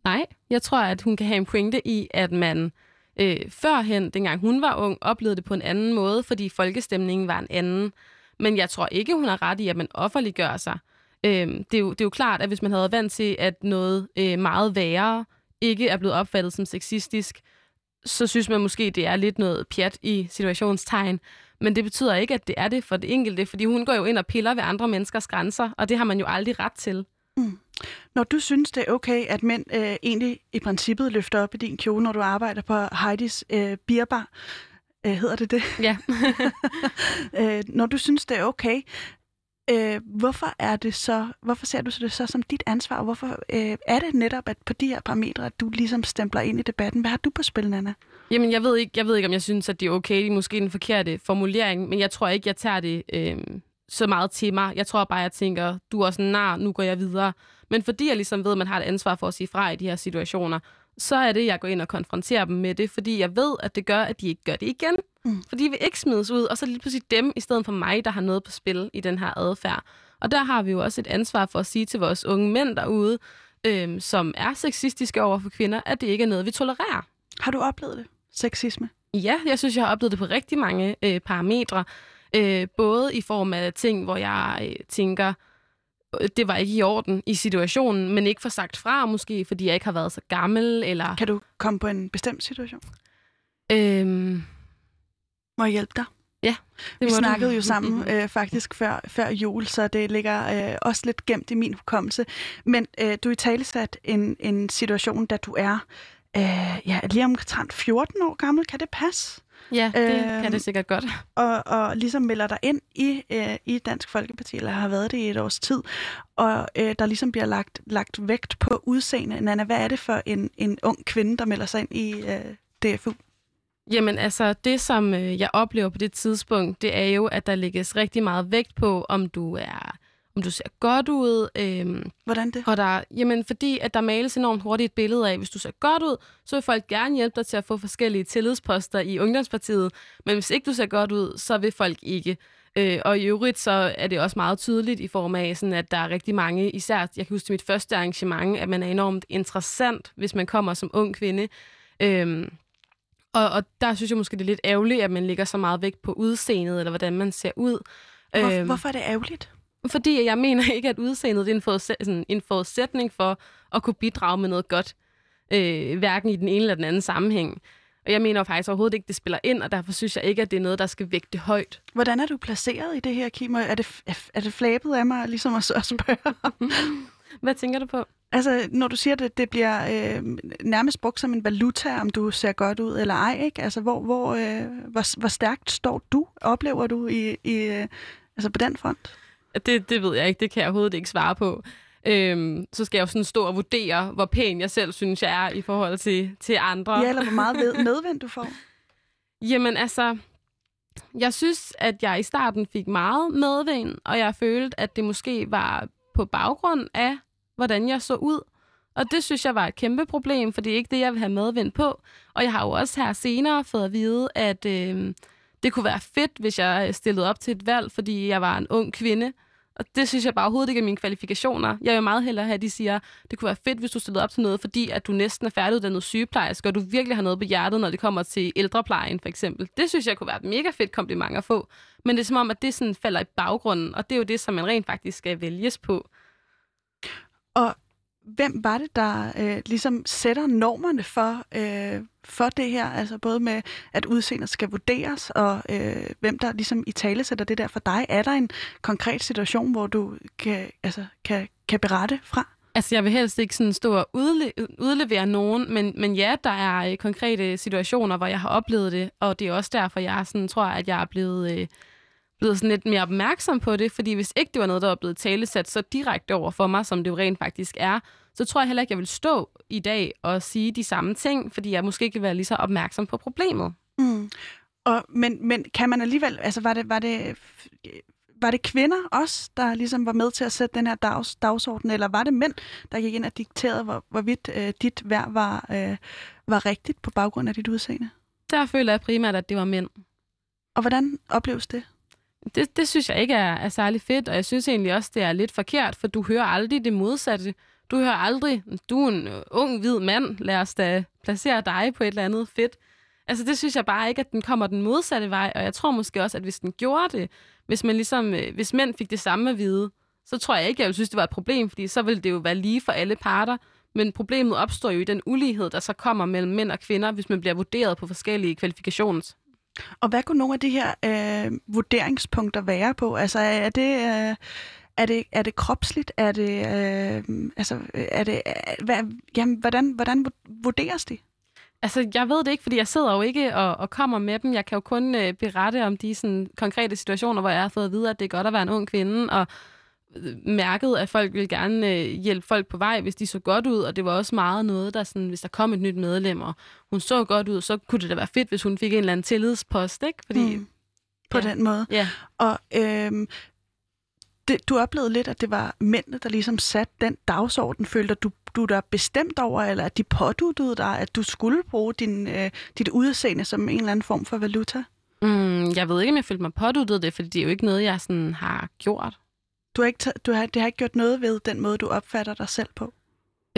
Speaker 2: Nej, jeg tror, at hun kan have en pointe i, at man øh, førhen, dengang hun var ung, oplevede det på en anden måde, fordi folkestemningen var en anden. Men jeg tror ikke, hun har ret i, at man offerliggør sig. Øh, det, er jo, det er jo klart, at hvis man havde været vant til, at noget øh, meget værre ikke er blevet opfattet som sexistisk, så synes man måske, det er lidt noget pjat i situationstegn. Men det betyder ikke, at det er det for det enkelte, fordi hun går jo ind og piller ved andre menneskers grænser, og det har man jo aldrig ret til. Mm.
Speaker 1: Når du synes, det er okay, at mænd øh, egentlig i princippet løfter op i din kjole, når du arbejder på Heidis øh, Bierbar, øh, hedder det det?
Speaker 2: Ja.
Speaker 1: øh, når du synes, det er okay, øh, hvorfor er det så, hvorfor ser du det så som dit ansvar, og hvorfor øh, er det netop, at på de her parametre, at du ligesom stempler ind i debatten? Hvad har du på spil, Nana?
Speaker 2: Jamen, jeg ved ikke, jeg ved ikke om jeg synes, at det er okay. Det er måske den forkerte formulering, men jeg tror ikke, jeg tager det øh, så meget til mig. Jeg tror bare, jeg tænker, du er også nar, nu går jeg videre. Men fordi jeg ligesom ved, at man har et ansvar for at sige fra i de her situationer, så er det, jeg går ind og konfronterer dem med det, fordi jeg ved, at det gør, at de ikke gør det igen. Mm. For de vil ikke smides ud, og så lige pludselig dem, i stedet for mig, der har noget på spil i den her adfærd. Og der har vi jo også et ansvar for at sige til vores unge mænd derude, øhm, som er sexistiske over for kvinder, at det ikke er noget, vi tolererer.
Speaker 1: Har du oplevet det? Sexisme?
Speaker 2: Ja, jeg synes, jeg har oplevet det på rigtig mange øh, parametre. Øh, både i form af ting, hvor jeg øh, tænker, det var ikke i orden i situationen, men ikke for sagt fra, måske fordi jeg ikke har været så gammel. Eller...
Speaker 1: Kan du komme på en bestemt situation? Øhm... Må jeg hjælpe dig?
Speaker 2: Ja,
Speaker 1: det Vi snakkede du. jo sammen øh, faktisk før, før jul, så det ligger øh, også lidt gemt i min hukommelse. Men øh, du i tale sat en, en situation, da du er øh, ja, lige omtrent 14 år gammel. Kan det passe?
Speaker 2: Ja, det øh, kan det sikkert godt.
Speaker 1: Og, og ligesom melder dig ind i, øh, i Dansk Folkeparti, eller har været det i et års tid, og øh, der ligesom bliver lagt, lagt vægt på udseende. Nana, hvad er det for en, en ung kvinde, der melder sig ind i øh, DFU?
Speaker 2: Jamen altså, det som øh, jeg oplever på det tidspunkt, det er jo, at der lægges rigtig meget vægt på, om du er om du ser godt ud. Øh,
Speaker 1: Hvordan det?
Speaker 2: og der, jamen, fordi at der males enormt hurtigt et billede af, hvis du ser godt ud, så vil folk gerne hjælpe dig til at få forskellige tillidsposter i Ungdomspartiet. Men hvis ikke du ser godt ud, så vil folk ikke. Øh, og i øvrigt så er det også meget tydeligt i form af, sådan, at der er rigtig mange, især, jeg kan huske mit første arrangement, at man er enormt interessant, hvis man kommer som ung kvinde. Øhm, og, og der synes jeg måske, det er lidt ærgerligt, at man lægger så meget vægt på udseendet, eller hvordan man ser ud.
Speaker 1: Hvor,
Speaker 2: Øhm,
Speaker 1: hvorfor er det ærgerligt?
Speaker 2: Fordi jeg mener ikke, at udseendet det er en, forudsæt, sådan, en forudsætning for at kunne bidrage med noget godt, øh, hverken i den ene eller den anden sammenhæng. Og jeg mener faktisk overhovedet ikke, det spiller ind, og derfor synes jeg ikke, at det er noget, der skal vægte højt.
Speaker 1: Hvordan er du placeret i det her, Kim? Er det, er det flabet af mig ligesom at, spørge?
Speaker 2: Hvad tænker du på?
Speaker 1: altså, når du siger, at det, det bliver øh, nærmest brugt som en valuta, om du ser godt ud eller ej, ikke? Altså, hvor, hvor, øh, hvor, hvor stærkt står du, oplever du i, i øh, altså på den front?
Speaker 2: Det, det ved jeg ikke, det kan jeg overhovedet ikke svare på. Øhm, så skal jeg jo sådan stå og vurdere, hvor pæn jeg selv synes, jeg er i forhold til, til andre.
Speaker 1: Ja, eller hvor meget ved, medvind du får?
Speaker 2: Jamen altså, jeg synes, at jeg i starten fik meget medvind, og jeg følte, at det måske var på baggrund af, hvordan jeg så ud. Og det synes jeg var et kæmpe problem, for det er ikke det, jeg vil have medvind på. Og jeg har jo også her senere fået at vide, at øh, det kunne være fedt, hvis jeg stillede op til et valg, fordi jeg var en ung kvinde. Og det synes jeg bare overhovedet ikke er mine kvalifikationer. Jeg vil meget hellere have, at de siger, det kunne være fedt, hvis du stillede op til noget, fordi at du næsten er færdiguddannet sygeplejerske, og du virkelig har noget på hjertet, når det kommer til ældreplejen, for eksempel. Det synes jeg kunne være et mega fedt kompliment at få. Men det er som om, at det sådan falder i baggrunden, og det er jo det, som man rent faktisk skal vælges på.
Speaker 1: Og hvem var det, der øh, ligesom sætter normerne for, øh, for det her? Altså både med, at udseendet skal vurderes, og øh, hvem der ligesom i tale sætter det der for dig. Er der en konkret situation, hvor du kan, altså, kan, kan berette fra?
Speaker 2: Altså, jeg vil helst ikke sådan stå og udle- udlevere nogen, men, men ja, der er øh, konkrete situationer, hvor jeg har oplevet det, og det er også derfor, jeg sådan, tror, at jeg er blevet, øh, blevet sådan lidt mere opmærksom på det, fordi hvis ikke det var noget, der var blevet talesat så direkte over for mig, som det jo rent faktisk er, så tror jeg heller ikke, jeg vil stå i dag og sige de samme ting, fordi jeg måske ikke vil være lige så opmærksom på problemet.
Speaker 1: Mm. Og, men, men kan man alligevel, altså var det, var det, var det kvinder også, der ligesom var med til at sætte den her dags, dagsorden, eller var det mænd, der gik ind og dikterede, hvor, hvorvidt øh, dit værd var, øh, var rigtigt på baggrund af dit udseende?
Speaker 2: Der føler jeg primært, at det var mænd.
Speaker 1: Og hvordan opleves det?
Speaker 2: Det, det synes jeg ikke er, er særlig fedt, og jeg synes egentlig også, det er lidt forkert, for du hører aldrig det modsatte. Du hører aldrig, du er en øh, ung, hvid mand, lad os da placere dig på et eller andet fedt. Altså det synes jeg bare ikke, at den kommer den modsatte vej, og jeg tror måske også, at hvis den gjorde det, hvis, man ligesom, øh, hvis mænd fik det samme at vide, så tror jeg ikke, jeg ville synes, det var et problem, fordi så ville det jo være lige for alle parter. Men problemet opstår jo i den ulighed, der så kommer mellem mænd og kvinder, hvis man bliver vurderet på forskellige kvalifikations.
Speaker 1: Og hvad kunne nogle af de her øh, vurderingspunkter være på? Altså er det... Øh er det, er det kropsligt? Er det, øh, altså, er det, øh, hvad, jamen, hvordan, hvordan vurderes det?
Speaker 2: Altså, jeg ved det ikke, fordi jeg sidder jo ikke og, og kommer med dem. Jeg kan jo kun øh, berette om de sådan, konkrete situationer, hvor jeg har fået at vide, at det er godt at være en ung kvinde, og mærket, at folk vil gerne øh, hjælpe folk på vej, hvis de så godt ud, og det var også meget noget, der sådan, hvis der kom et nyt medlem, og hun så godt ud, så kunne det da være fedt, hvis hun fik en eller anden tillidspost, ikke? Fordi,
Speaker 1: mm. På
Speaker 2: ja.
Speaker 1: den måde.
Speaker 2: Ja.
Speaker 1: Og øh, det, du oplevede lidt, at det var mændene, der ligesom satte den dagsorden. Følte du, du der bestemt over, eller at de påduttede dig, at du skulle bruge din, øh, dit udseende som en eller anden form for valuta?
Speaker 2: Mm, jeg ved ikke, om jeg følte mig påduttet det, for det er jo ikke noget, jeg sådan har gjort.
Speaker 1: Du har ikke, du har, det har ikke gjort noget ved den måde, du opfatter dig selv på?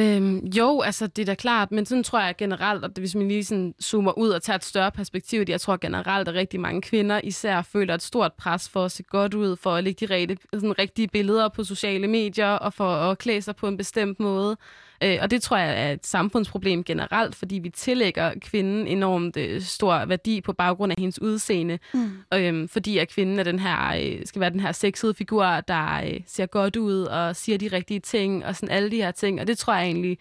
Speaker 2: Øhm, jo, altså det er da klart, men sådan tror jeg generelt, at hvis man lige sådan zoomer ud og tager et større perspektiv, jeg tror generelt, at rigtig mange kvinder især føler et stort pres for at se godt ud, for at lægge de rigtige, sådan rigtige billeder på sociale medier og for at klæde sig på en bestemt måde. Øh, og det tror jeg er et samfundsproblem generelt, fordi vi tillægger kvinden enormt øh, stor værdi på baggrund af hendes udseende. Mm. Øhm, fordi at kvinden er den her, øh, skal være den her sexede figur, der øh, ser godt ud og siger de rigtige ting og sådan alle de her ting. Og det tror jeg egentlig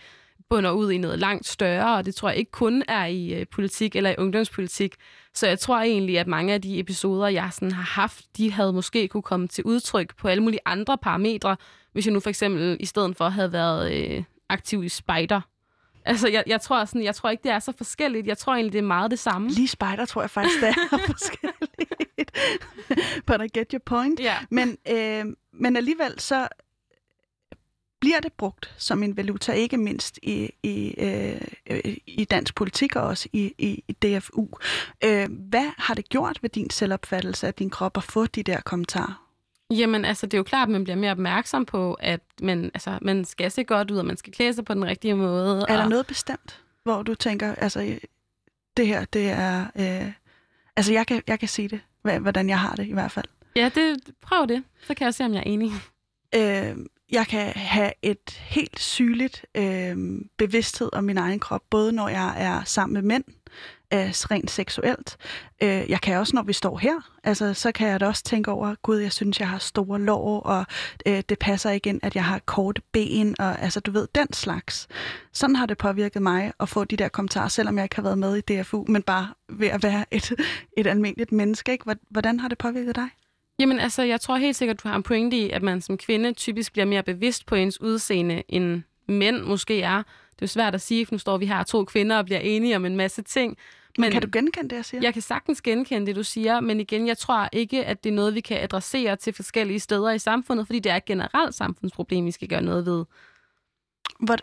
Speaker 2: bunder ud i noget langt større, og det tror jeg ikke kun er i øh, politik eller i ungdomspolitik. Så jeg tror egentlig, at mange af de episoder, jeg sådan har haft, de havde måske kunne komme til udtryk på alle mulige andre parametre, hvis jeg nu for eksempel i stedet for havde været øh, aktiv i spider. Altså, jeg, jeg, tror sådan, jeg tror ikke, det er så forskelligt. Jeg tror egentlig, det er meget det samme.
Speaker 1: Lige spider tror jeg faktisk, det er forskelligt. But I get your point.
Speaker 2: Ja.
Speaker 1: Men, øh, men alligevel så bliver det brugt som en valuta, ikke mindst i, i, øh, i dansk politik og også i, i, i DFU. Øh, hvad har det gjort ved din selvopfattelse af din krop at få de der kommentarer?
Speaker 2: Jamen, altså, det er jo klart, at man bliver mere opmærksom på, at man, altså, man skal se godt ud, og man skal klæde sig på den rigtige måde.
Speaker 1: Er der
Speaker 2: og...
Speaker 1: noget bestemt, hvor du tænker, altså, det her, det er... Øh, altså, jeg kan, jeg kan sige det, hvordan jeg har det i hvert fald.
Speaker 2: Ja, det, prøv det. Så kan jeg se, om jeg er enig.
Speaker 1: Øh, jeg kan have et helt sygeligt øh, bevidsthed om min egen krop, både når jeg er sammen med mænd, øh, rent seksuelt. Øh, jeg kan også, når vi står her, altså, så kan jeg da også tænke over, gud, jeg synes, jeg har store lår, og øh, det passer igen, at jeg har korte ben, og altså, du ved, den slags. Sådan har det påvirket mig at få de der kommentarer, selvom jeg ikke har været med i DFU, men bare ved at være et, et almindeligt menneske. Ikke? Hvordan har det påvirket dig?
Speaker 2: Jamen altså, jeg tror helt sikkert, du har en pointe i, at man som kvinde typisk bliver mere bevidst på ens udseende, end mænd måske er. Det er jo svært at sige, for nu står vi her to kvinder og bliver enige om en masse ting.
Speaker 1: Men kan du genkende det, jeg siger?
Speaker 2: Jeg kan sagtens genkende det, du siger, men igen, jeg tror ikke, at det er noget, vi kan adressere til forskellige steder i samfundet, fordi det er et generelt samfundsproblem, vi skal gøre noget ved.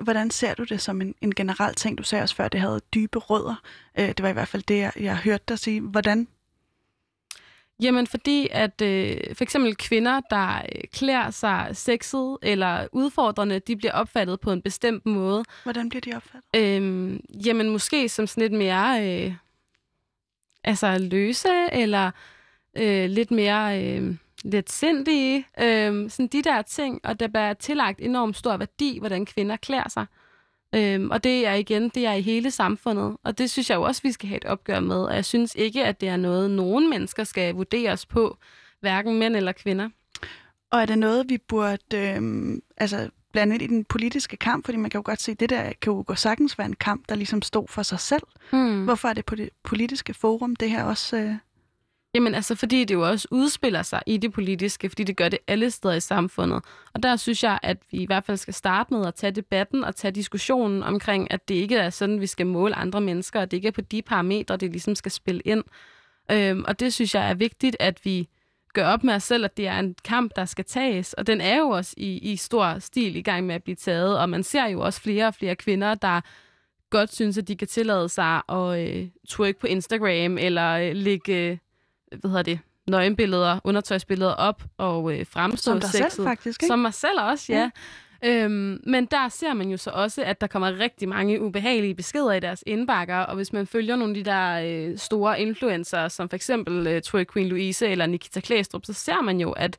Speaker 1: Hvordan ser du det som en, en generel ting? Du sagde også før, at det havde dybe rødder. Øh, det var i hvert fald det, jeg, jeg hørte dig sige. Hvordan
Speaker 2: Jamen fordi, at øh, for eksempel kvinder, der øh, klæder sig sexet eller udfordrende, de bliver opfattet på en bestemt måde.
Speaker 1: Hvordan bliver de opfattet?
Speaker 2: Øhm, jamen måske som sådan lidt mere øh, altså løse, eller øh, lidt mere øh, lidt sindige. Øh, sådan de der ting, og der bliver tillagt enormt stor værdi, hvordan kvinder klæder sig. Øhm, og det er igen, det er i hele samfundet, og det synes jeg jo også, vi skal have et opgør med. Og jeg synes ikke, at det er noget, nogen mennesker skal vurderes på, hverken mænd eller kvinder.
Speaker 1: Og er det noget, vi burde øhm, altså, blande ind i den politiske kamp? Fordi man kan jo godt se, at det der kan jo gå sagtens være en kamp, der ligesom stod for sig selv. Hmm. Hvorfor er det på det politiske forum, det her også... Øh
Speaker 2: Jamen altså, fordi det jo også udspiller sig i det politiske, fordi det gør det alle steder i samfundet. Og der synes jeg, at vi i hvert fald skal starte med at tage debatten og tage diskussionen omkring, at det ikke er sådan, vi skal måle andre mennesker, og det ikke er på de parametre, det ligesom skal spille ind. Øhm, og det synes jeg er vigtigt, at vi gør op med os selv, at det er en kamp, der skal tages. Og den er jo også i, i stor stil i gang med at blive taget, og man ser jo også flere og flere kvinder, der godt synes, at de kan tillade sig at øh, twerk på Instagram eller øh, lægge hvad hedder det, nøgenbilleder, undertøjsbilleder op og øh, fremstå
Speaker 1: Som dig sexet. selv, faktisk, ikke?
Speaker 2: Som mig selv også, ja. ja. Øhm, men der ser man jo så også, at der kommer rigtig mange ubehagelige beskeder i deres indbakker, og hvis man følger nogle af de der øh, store influencer, som for eksempel øh, Troy Queen Louise eller Nikita Klæstrup, så ser man jo, at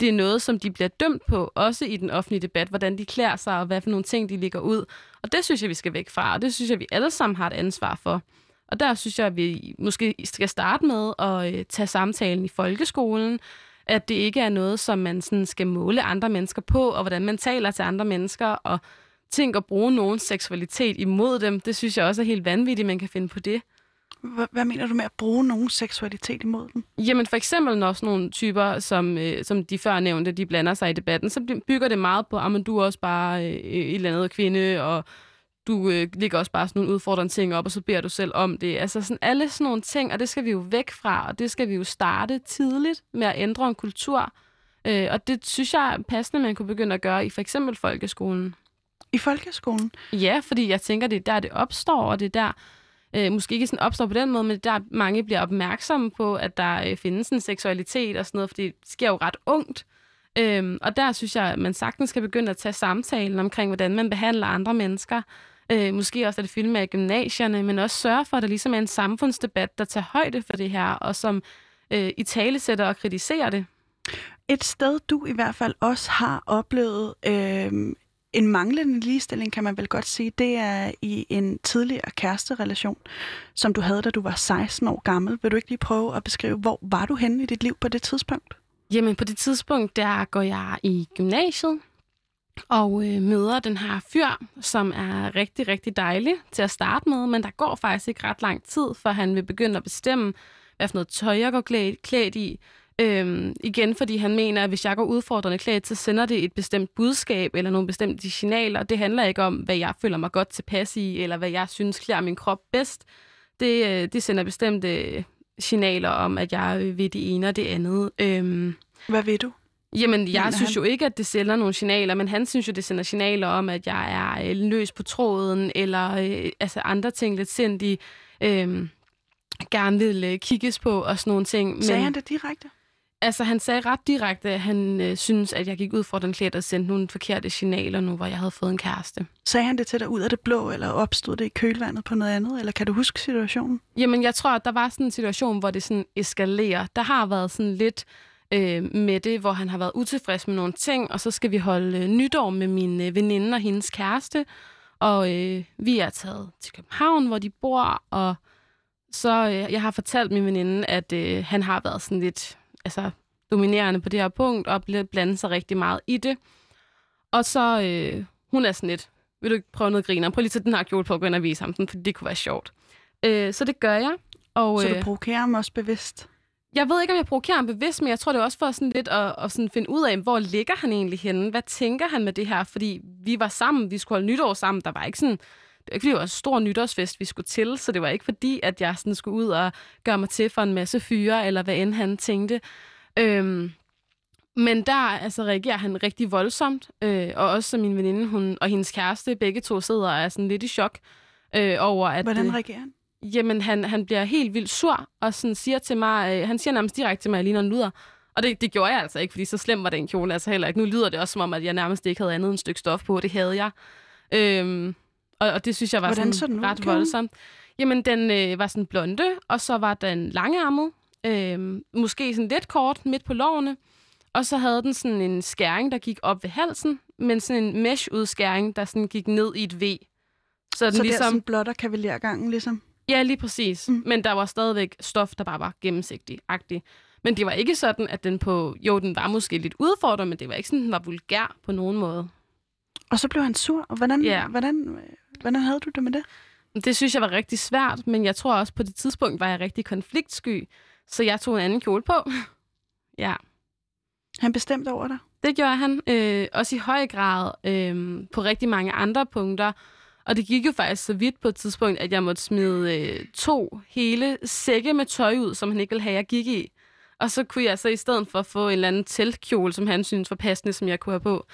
Speaker 2: det er noget, som de bliver dømt på, også i den offentlige debat, hvordan de klæder sig, og hvad for nogle ting, de ligger ud. Og det synes jeg, vi skal væk fra, og det synes jeg, vi alle sammen har et ansvar for. Og der synes jeg, at vi måske skal starte med at øh, tage samtalen i folkeskolen, at det ikke er noget, som man sådan skal måle andre mennesker på, og hvordan man taler til andre mennesker, og tænke at bruge nogen seksualitet imod dem. Det synes jeg også er helt vanvittigt, man kan finde på det.
Speaker 1: Hvad mener du med at bruge nogen seksualitet imod dem?
Speaker 2: Jamen for eksempel når sådan nogle typer, som, øh, som de før nævnte, de blander sig i debatten, så bygger det meget på, at du er også bare øh, et eller andet kvinde, og du øh, ligger også bare sådan nogle udfordrende ting op, og så beder du selv om det. Altså sådan alle sådan nogle ting, og det skal vi jo væk fra, og det skal vi jo starte tidligt med at ændre en kultur. Øh, og det synes jeg er passende, man kunne begynde at gøre i for eksempel folkeskolen.
Speaker 1: I folkeskolen?
Speaker 2: Ja, fordi jeg tænker, det er der, det opstår, og det er der, øh, måske ikke sådan opstår på den måde, men der mange bliver opmærksomme på, at der øh, findes en seksualitet og sådan noget, fordi det sker jo ret ungt. Øhm, og der synes jeg, at man sagtens skal begynde at tage samtalen omkring, hvordan man behandler andre mennesker. Øh, måske også at det filme af gymnasierne, men også sørge for, at der ligesom er en samfundsdebat, der tager højde for det her, og som øh, i tale sætter og kritiserer det.
Speaker 1: Et sted, du i hvert fald også har oplevet øh, en manglende ligestilling, kan man vel godt sige, det er i en tidligere kæresterelation, som du havde, da du var 16 år gammel. Vil du ikke lige prøve at beskrive, hvor var du henne i dit liv på det tidspunkt?
Speaker 2: Jamen, på det tidspunkt, der går jeg i gymnasiet, og øh, møder den her fyr, som er rigtig, rigtig dejlig til at starte med, men der går faktisk ikke ret lang tid, for han vil begynde at bestemme, hvad for noget tøj jeg går klædt, klædt i. Øhm, igen, fordi han mener, at hvis jeg går udfordrende klædt, så sender det et bestemt budskab eller nogle bestemte signaler. Det handler ikke om, hvad jeg føler mig godt tilpas i, eller hvad jeg synes klæder min krop bedst. Det, øh, det sender bestemte signaler om, at jeg øh, vil det ene og det andet. Øhm,
Speaker 1: hvad vil du?
Speaker 2: Jamen, jeg
Speaker 1: Mener
Speaker 2: synes
Speaker 1: han?
Speaker 2: jo ikke, at det sender nogle signaler, men han synes jo, det sender signaler om, at jeg er øh, løs på tråden, eller øh, altså andre ting lidt sindig, øh, gerne vil øh, kigges på og sådan nogle ting.
Speaker 1: Sagde
Speaker 2: men,
Speaker 1: han det direkte?
Speaker 2: Altså, han sagde ret direkte, at han øh, synes, at jeg gik ud for den klædt og sendte nogle forkerte signaler nu, hvor jeg havde fået en kæreste.
Speaker 1: Sagde han det til dig ud af det blå, eller opstod det i kølvandet på noget andet? Eller kan du huske situationen?
Speaker 2: Jamen, jeg tror, at der var sådan en situation, hvor det sådan eskalerer. Der har været sådan lidt øh, med det, hvor han har været utilfreds med nogle ting, og så skal vi holde øh, nytår med min øh, veninde og hendes kæreste, og øh, vi er taget til København, hvor de bor, og så øh, jeg har fortalt min veninde, at øh, han har været sådan lidt altså, dominerende på det her punkt, og bl- blandet sig rigtig meget i det. Og så, øh, hun er sådan lidt, vil du ikke prøve noget griner? Prøv lige at tage den her kjole på og gå ind og vise ham den, for det kunne være sjovt. Øh, så det gør jeg. Og,
Speaker 1: Så du
Speaker 2: øh,
Speaker 1: provokerer ham også bevidst?
Speaker 2: Jeg ved ikke, om jeg provokerer ham bevidst, men jeg tror, det er også for sådan lidt at, at sådan finde ud af, hvor ligger han egentlig henne? Hvad tænker han med det her? Fordi vi var sammen, vi skulle holde nytår sammen. Der var ikke sådan... Det var ikke, fordi det var en stor nytårsfest, vi skulle til, så det var ikke fordi, at jeg sådan skulle ud og gøre mig til for en masse fyre, eller hvad end han tænkte. Øhm, men der altså, reagerer han rigtig voldsomt, øh, og også som min veninde hun, og hendes kæreste, begge to sidder og er sådan lidt i chok øh, over, at...
Speaker 1: Hvordan reagerer han?
Speaker 2: Jamen, han, han bliver helt vildt sur, og sådan siger til mig, øh, han siger nærmest direkte til mig, at jeg ligner en luder. Og det, det gjorde jeg altså ikke, fordi så slem var den kjole altså heller ikke. Nu lyder det også som om, at jeg nærmest ikke havde andet end et stykke stof på, det havde jeg. Øhm, og, og det synes jeg var
Speaker 1: Hvordan så
Speaker 2: sådan
Speaker 1: den ud,
Speaker 2: ret voldsomt. Jamen, den øh, var sådan blonde, og så var den langærmet. Øh, måske sådan lidt kort midt på lårene. Og så havde den sådan en skæring, der gik op ved halsen, men sådan en mesh-udskæring, der sådan gik ned i et V. Så den
Speaker 1: Så det er
Speaker 2: ligesom...
Speaker 1: sådan blotter kavalergangen, ligesom?
Speaker 2: Ja, lige præcis.
Speaker 1: Mm.
Speaker 2: Men der var stadigvæk stof, der bare var gennemsigtig-agtig. Men det var ikke sådan, at den på... Jo, den var måske lidt udfordret, men det var ikke sådan, den var vulgær på nogen måde.
Speaker 1: Og så blev han sur. Og hvordan,
Speaker 2: Ja.
Speaker 1: hvordan, hvordan havde du det med det?
Speaker 2: Det synes jeg var rigtig svært, men jeg tror også på det tidspunkt var jeg rigtig konfliktsky, så jeg tog en anden kjole på. ja,
Speaker 1: Han bestemte over dig.
Speaker 2: det gjorde han. Øh, også i høj grad øh, på rigtig mange andre punkter. Og det gik jo faktisk så vidt på et tidspunkt, at jeg måtte smide øh, to hele sække med tøj ud, som han ikke ville have, jeg gik i. Og så kunne jeg så i stedet for få en eller anden teltkjole, som han synes var passende, som jeg kunne have på.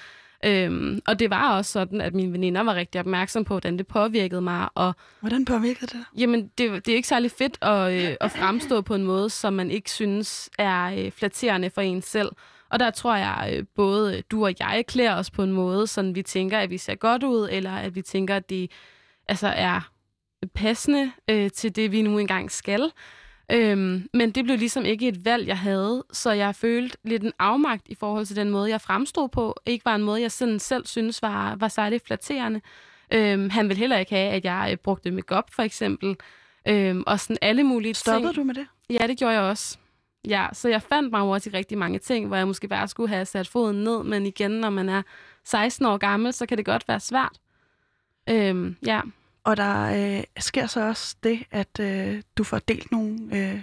Speaker 2: Øhm, og det var også sådan, at mine veninder var rigtig opmærksom på, hvordan det påvirkede mig. Og
Speaker 1: Hvordan påvirkede det
Speaker 2: jamen, det, det er ikke særlig fedt at, øh, at fremstå på en måde, som man ikke synes er øh, flatterende for en selv. Og der tror jeg, øh, både du og jeg klæder os på en måde, så vi tænker, at vi ser godt ud, eller at vi tænker, at det altså, er passende øh, til det, vi nu engang skal. Øhm, men det blev ligesom ikke et valg, jeg havde, så jeg følte lidt en afmagt i forhold til den måde, jeg fremstod på. Ikke var en måde, jeg sådan selv synes var, var særligt flatterende. Øhm, han ville heller ikke have, at jeg øh, brugte makeup for eksempel. Øhm, og sådan alle mulige
Speaker 1: Stoppede
Speaker 2: ting.
Speaker 1: du med det?
Speaker 2: Ja, det gjorde jeg også. Ja, så jeg fandt mig også i rigtig mange ting, hvor jeg måske bare skulle have sat foden ned, men igen, når man er 16 år gammel, så kan det godt være svært. Øhm, ja.
Speaker 1: Og der øh, sker så også det, at øh, du får delt nogle øh,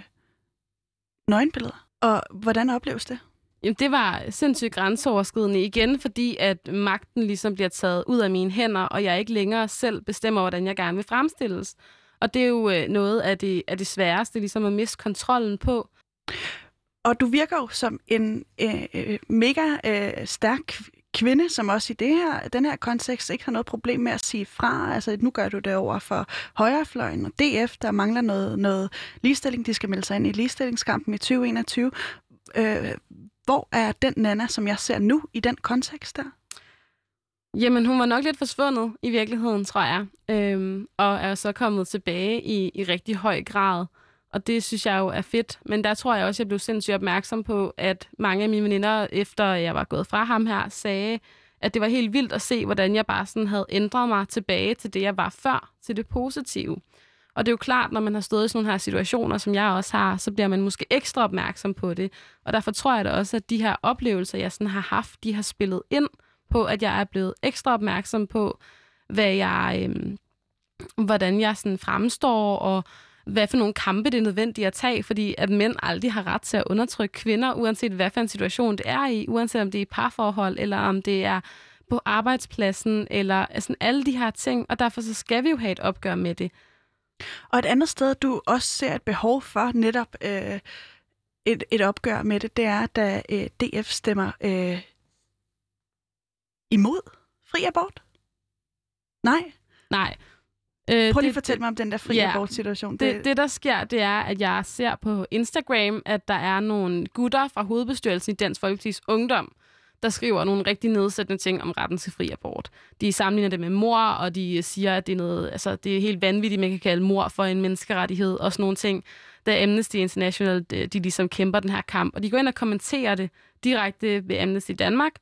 Speaker 1: nøgenbilleder. Og hvordan opleves det?
Speaker 2: Jamen, det var sindssygt grænseoverskridende igen, fordi at magten ligesom bliver taget ud af mine hænder, og jeg ikke længere selv bestemmer, hvordan jeg gerne vil fremstilles. Og det er jo øh, noget af det, af det sværeste, ligesom at miste kontrollen på.
Speaker 1: Og du virker jo som en øh, øh, mega øh, stærk kvinde, som også i det her, den her kontekst ikke har noget problem med at sige fra. Altså, nu gør du det over for højrefløjen og DF, der mangler noget, noget ligestilling. De skal melde sig ind i ligestillingskampen i 2021. Øh, hvor er den Nana, som jeg ser nu i den kontekst der?
Speaker 2: Jamen, hun var nok lidt forsvundet i virkeligheden, tror jeg. Øhm, og er så kommet tilbage i, i rigtig høj grad. Og det synes jeg jo er fedt. Men der tror jeg også, jeg blev sindssygt opmærksom på, at mange af mine veninder, efter jeg var gået fra ham her, sagde, at det var helt vildt at se, hvordan jeg bare sådan havde ændret mig tilbage til det, jeg var før, til det positive. Og det er jo klart, når man har stået i sådan nogle her situationer, som jeg også har, så bliver man måske ekstra opmærksom på det. Og derfor tror jeg da også, at de her oplevelser, jeg sådan har haft, de har spillet ind på, at jeg er blevet ekstra opmærksom på, hvad jeg, øhm, hvordan jeg sådan fremstår, og hvad for nogle kampe det er nødvendigt at tage, fordi at mænd aldrig har ret til at undertrykke kvinder, uanset hvad for en situation det er i, uanset om det er i parforhold, eller om det er på arbejdspladsen, eller altså alle de her ting, og derfor så skal vi jo have et opgør med det.
Speaker 1: Og et andet sted, du også ser et behov for netop øh, et, et opgør med det, det er, da øh, DF stemmer øh, imod fri abort. Nej.
Speaker 2: Nej.
Speaker 1: Øh, Prøv lige at fortælle mig om den der fri ja, abort-situation.
Speaker 2: Det, det, det, der sker, det er, at jeg ser på Instagram, at der er nogle gutter fra hovedbestyrelsen i Dansk Folkeparti's Ungdom, der skriver nogle rigtig nedsættende ting om retten til fri abort. De sammenligner det med mor, og de siger, at det er, noget, altså, det er helt vanvittigt, man kan kalde mor for en menneskerettighed, og sådan nogle ting. Da Amnesty International, de, de ligesom kæmper den her kamp, og de går ind og kommenterer det direkte ved Amnesty Danmark,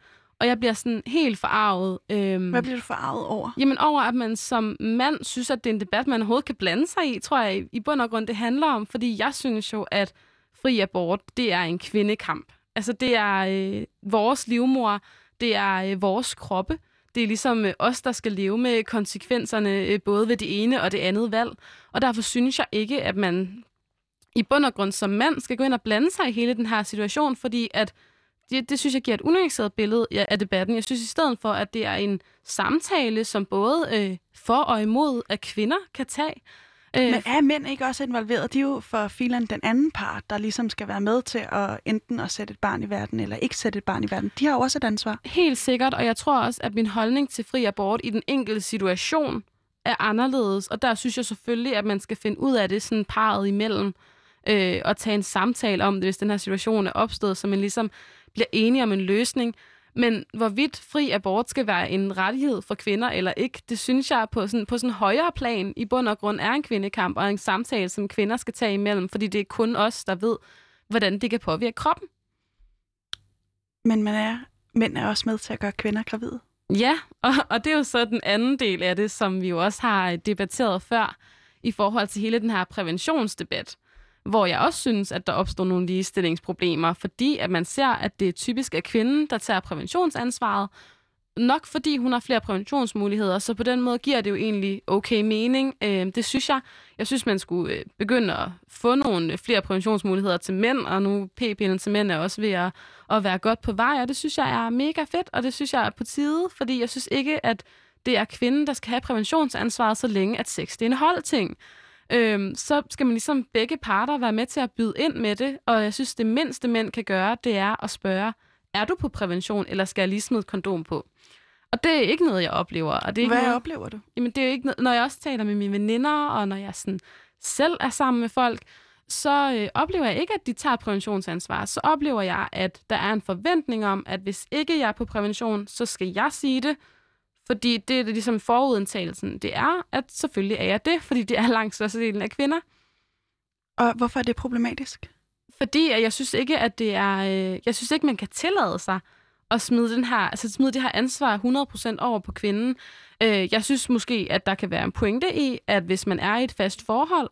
Speaker 2: og jeg bliver sådan helt forarvet.
Speaker 1: Øhm, Hvad bliver du forarvet over?
Speaker 2: Jamen over, at man som mand synes, at det er en debat, man overhovedet kan blande sig i, tror jeg i bund og grund, det handler om. Fordi jeg synes jo, at fri abort, det er en kvindekamp. Altså det er øh, vores livmor, det er øh, vores kroppe. Det er ligesom øh, os, der skal leve med konsekvenserne øh, både ved det ene og det andet valg. Og derfor synes jeg ikke, at man i bund og grund som mand skal gå ind og blande sig i hele den her situation, fordi at det, det synes jeg giver et unuanceret billede af debatten. Jeg synes i stedet for, at det er en samtale, som både øh, for og imod at kvinder kan tage.
Speaker 1: Øh, Men er mænd ikke også involveret? De er jo for filen den anden part, der ligesom skal være med til at enten at sætte et barn i verden, eller ikke sætte et barn i verden. De har jo også et ansvar.
Speaker 2: Helt sikkert, og jeg tror også, at min holdning til fri abort i den enkelte situation er anderledes. Og der synes jeg selvfølgelig, at man skal finde ud af det sådan parret imellem, øh, og tage en samtale om det, hvis den her situation er opstået, så man ligesom bliver enige om en løsning. Men hvorvidt fri abort skal være en rettighed for kvinder eller ikke, det synes jeg på sådan, på sådan højere plan i bund og grund er en kvindekamp og en samtale, som kvinder skal tage imellem, fordi det er kun os, der ved, hvordan det kan påvirke kroppen.
Speaker 1: Men man er, mænd er også med til at gøre kvinder gravide.
Speaker 2: Ja, og, og det er jo så den anden del af det, som vi jo også har debatteret før, i forhold til hele den her præventionsdebat hvor jeg også synes, at der opstår nogle ligestillingsproblemer, fordi at man ser, at det er typisk er kvinden, der tager præventionsansvaret, nok fordi hun har flere præventionsmuligheder, så på den måde giver det jo egentlig okay mening. Øh, det synes jeg. Jeg synes, man skulle øh, begynde at få nogle flere præventionsmuligheder til mænd, og nu p-pillen til mænd er også ved at, at være godt på vej, og det synes jeg er mega fedt, og det synes jeg er på tide, fordi jeg synes ikke, at det er kvinden, der skal have præventionsansvaret, så længe at sex det er en holdting øhm, så skal man ligesom begge parter være med til at byde ind med det. Og jeg synes, det mindste mænd kan gøre, det er at spørge, er du på prævention, eller skal jeg lige smide kondom på? Og det er ikke noget, jeg oplever. Og det er ikke
Speaker 1: Hvad
Speaker 2: noget,
Speaker 1: oplever du?
Speaker 2: Jamen, det er jo ikke noget, når jeg også taler med mine veninder, og når jeg sådan selv er sammen med folk, så øh, oplever jeg ikke, at de tager præventionsansvar. Så oplever jeg, at der er en forventning om, at hvis ikke jeg er på prævention, så skal jeg sige det, fordi det er ligesom forudindtagelsen. Det er, at selvfølgelig er jeg det, fordi det er langt størstedelen af kvinder.
Speaker 1: Og hvorfor er det problematisk?
Speaker 2: Fordi jeg synes ikke, at det er... Øh, jeg synes ikke, man kan tillade sig at smide, den her, altså smide det her ansvar 100% over på kvinden. Øh, jeg synes måske, at der kan være en pointe i, at hvis man er i et fast forhold,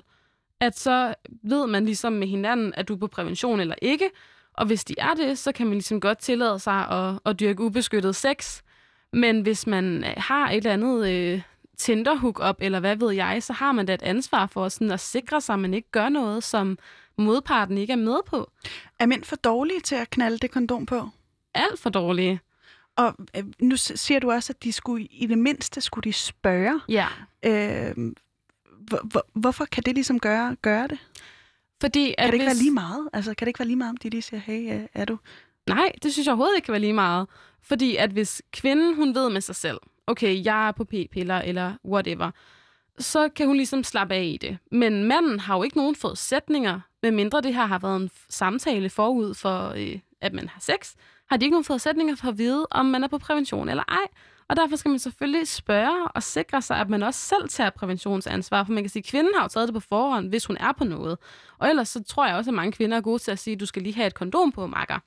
Speaker 2: at så ved man ligesom med hinanden, at du er på prævention eller ikke. Og hvis de er det, så kan man ligesom godt tillade sig at, at dyrke ubeskyttet sex. Men hvis man øh, har et eller andet øh, Tinder-hook-up, eller hvad ved jeg, så har man da et ansvar for sådan at sikre sig, at man ikke gør noget, som modparten ikke er med på.
Speaker 1: Er mænd for dårlige til at knalde det kondom på?
Speaker 2: Alt for dårlige.
Speaker 1: Og øh, nu siger du også, at de skulle i det mindste skulle de spørge.
Speaker 2: Ja.
Speaker 1: Øh, hvor, hvor, hvorfor kan det ligesom gøre, gøre det?
Speaker 2: Fordi,
Speaker 1: at kan det ikke
Speaker 2: hvis...
Speaker 1: være lige meget? Altså, kan det ikke være lige meget, om de lige siger, hey, øh, er du...
Speaker 2: Nej, det synes jeg overhovedet ikke kan være lige meget. Fordi at hvis kvinden, hun ved med sig selv, okay, jeg er på p-piller eller whatever, så kan hun ligesom slappe af i det. Men manden har jo ikke nogen forudsætninger, medmindre det her har været en samtale forud for, øh, at man har sex, har de ikke nogen forudsætninger for at vide, om man er på prævention eller ej. Og derfor skal man selvfølgelig spørge og sikre sig, at man også selv tager præventionsansvar. For man kan sige, at kvinden har jo taget det på forhånd, hvis hun er på noget. Og ellers så tror jeg også, at mange kvinder er gode til at sige, at du skal lige have et kondom på, makker.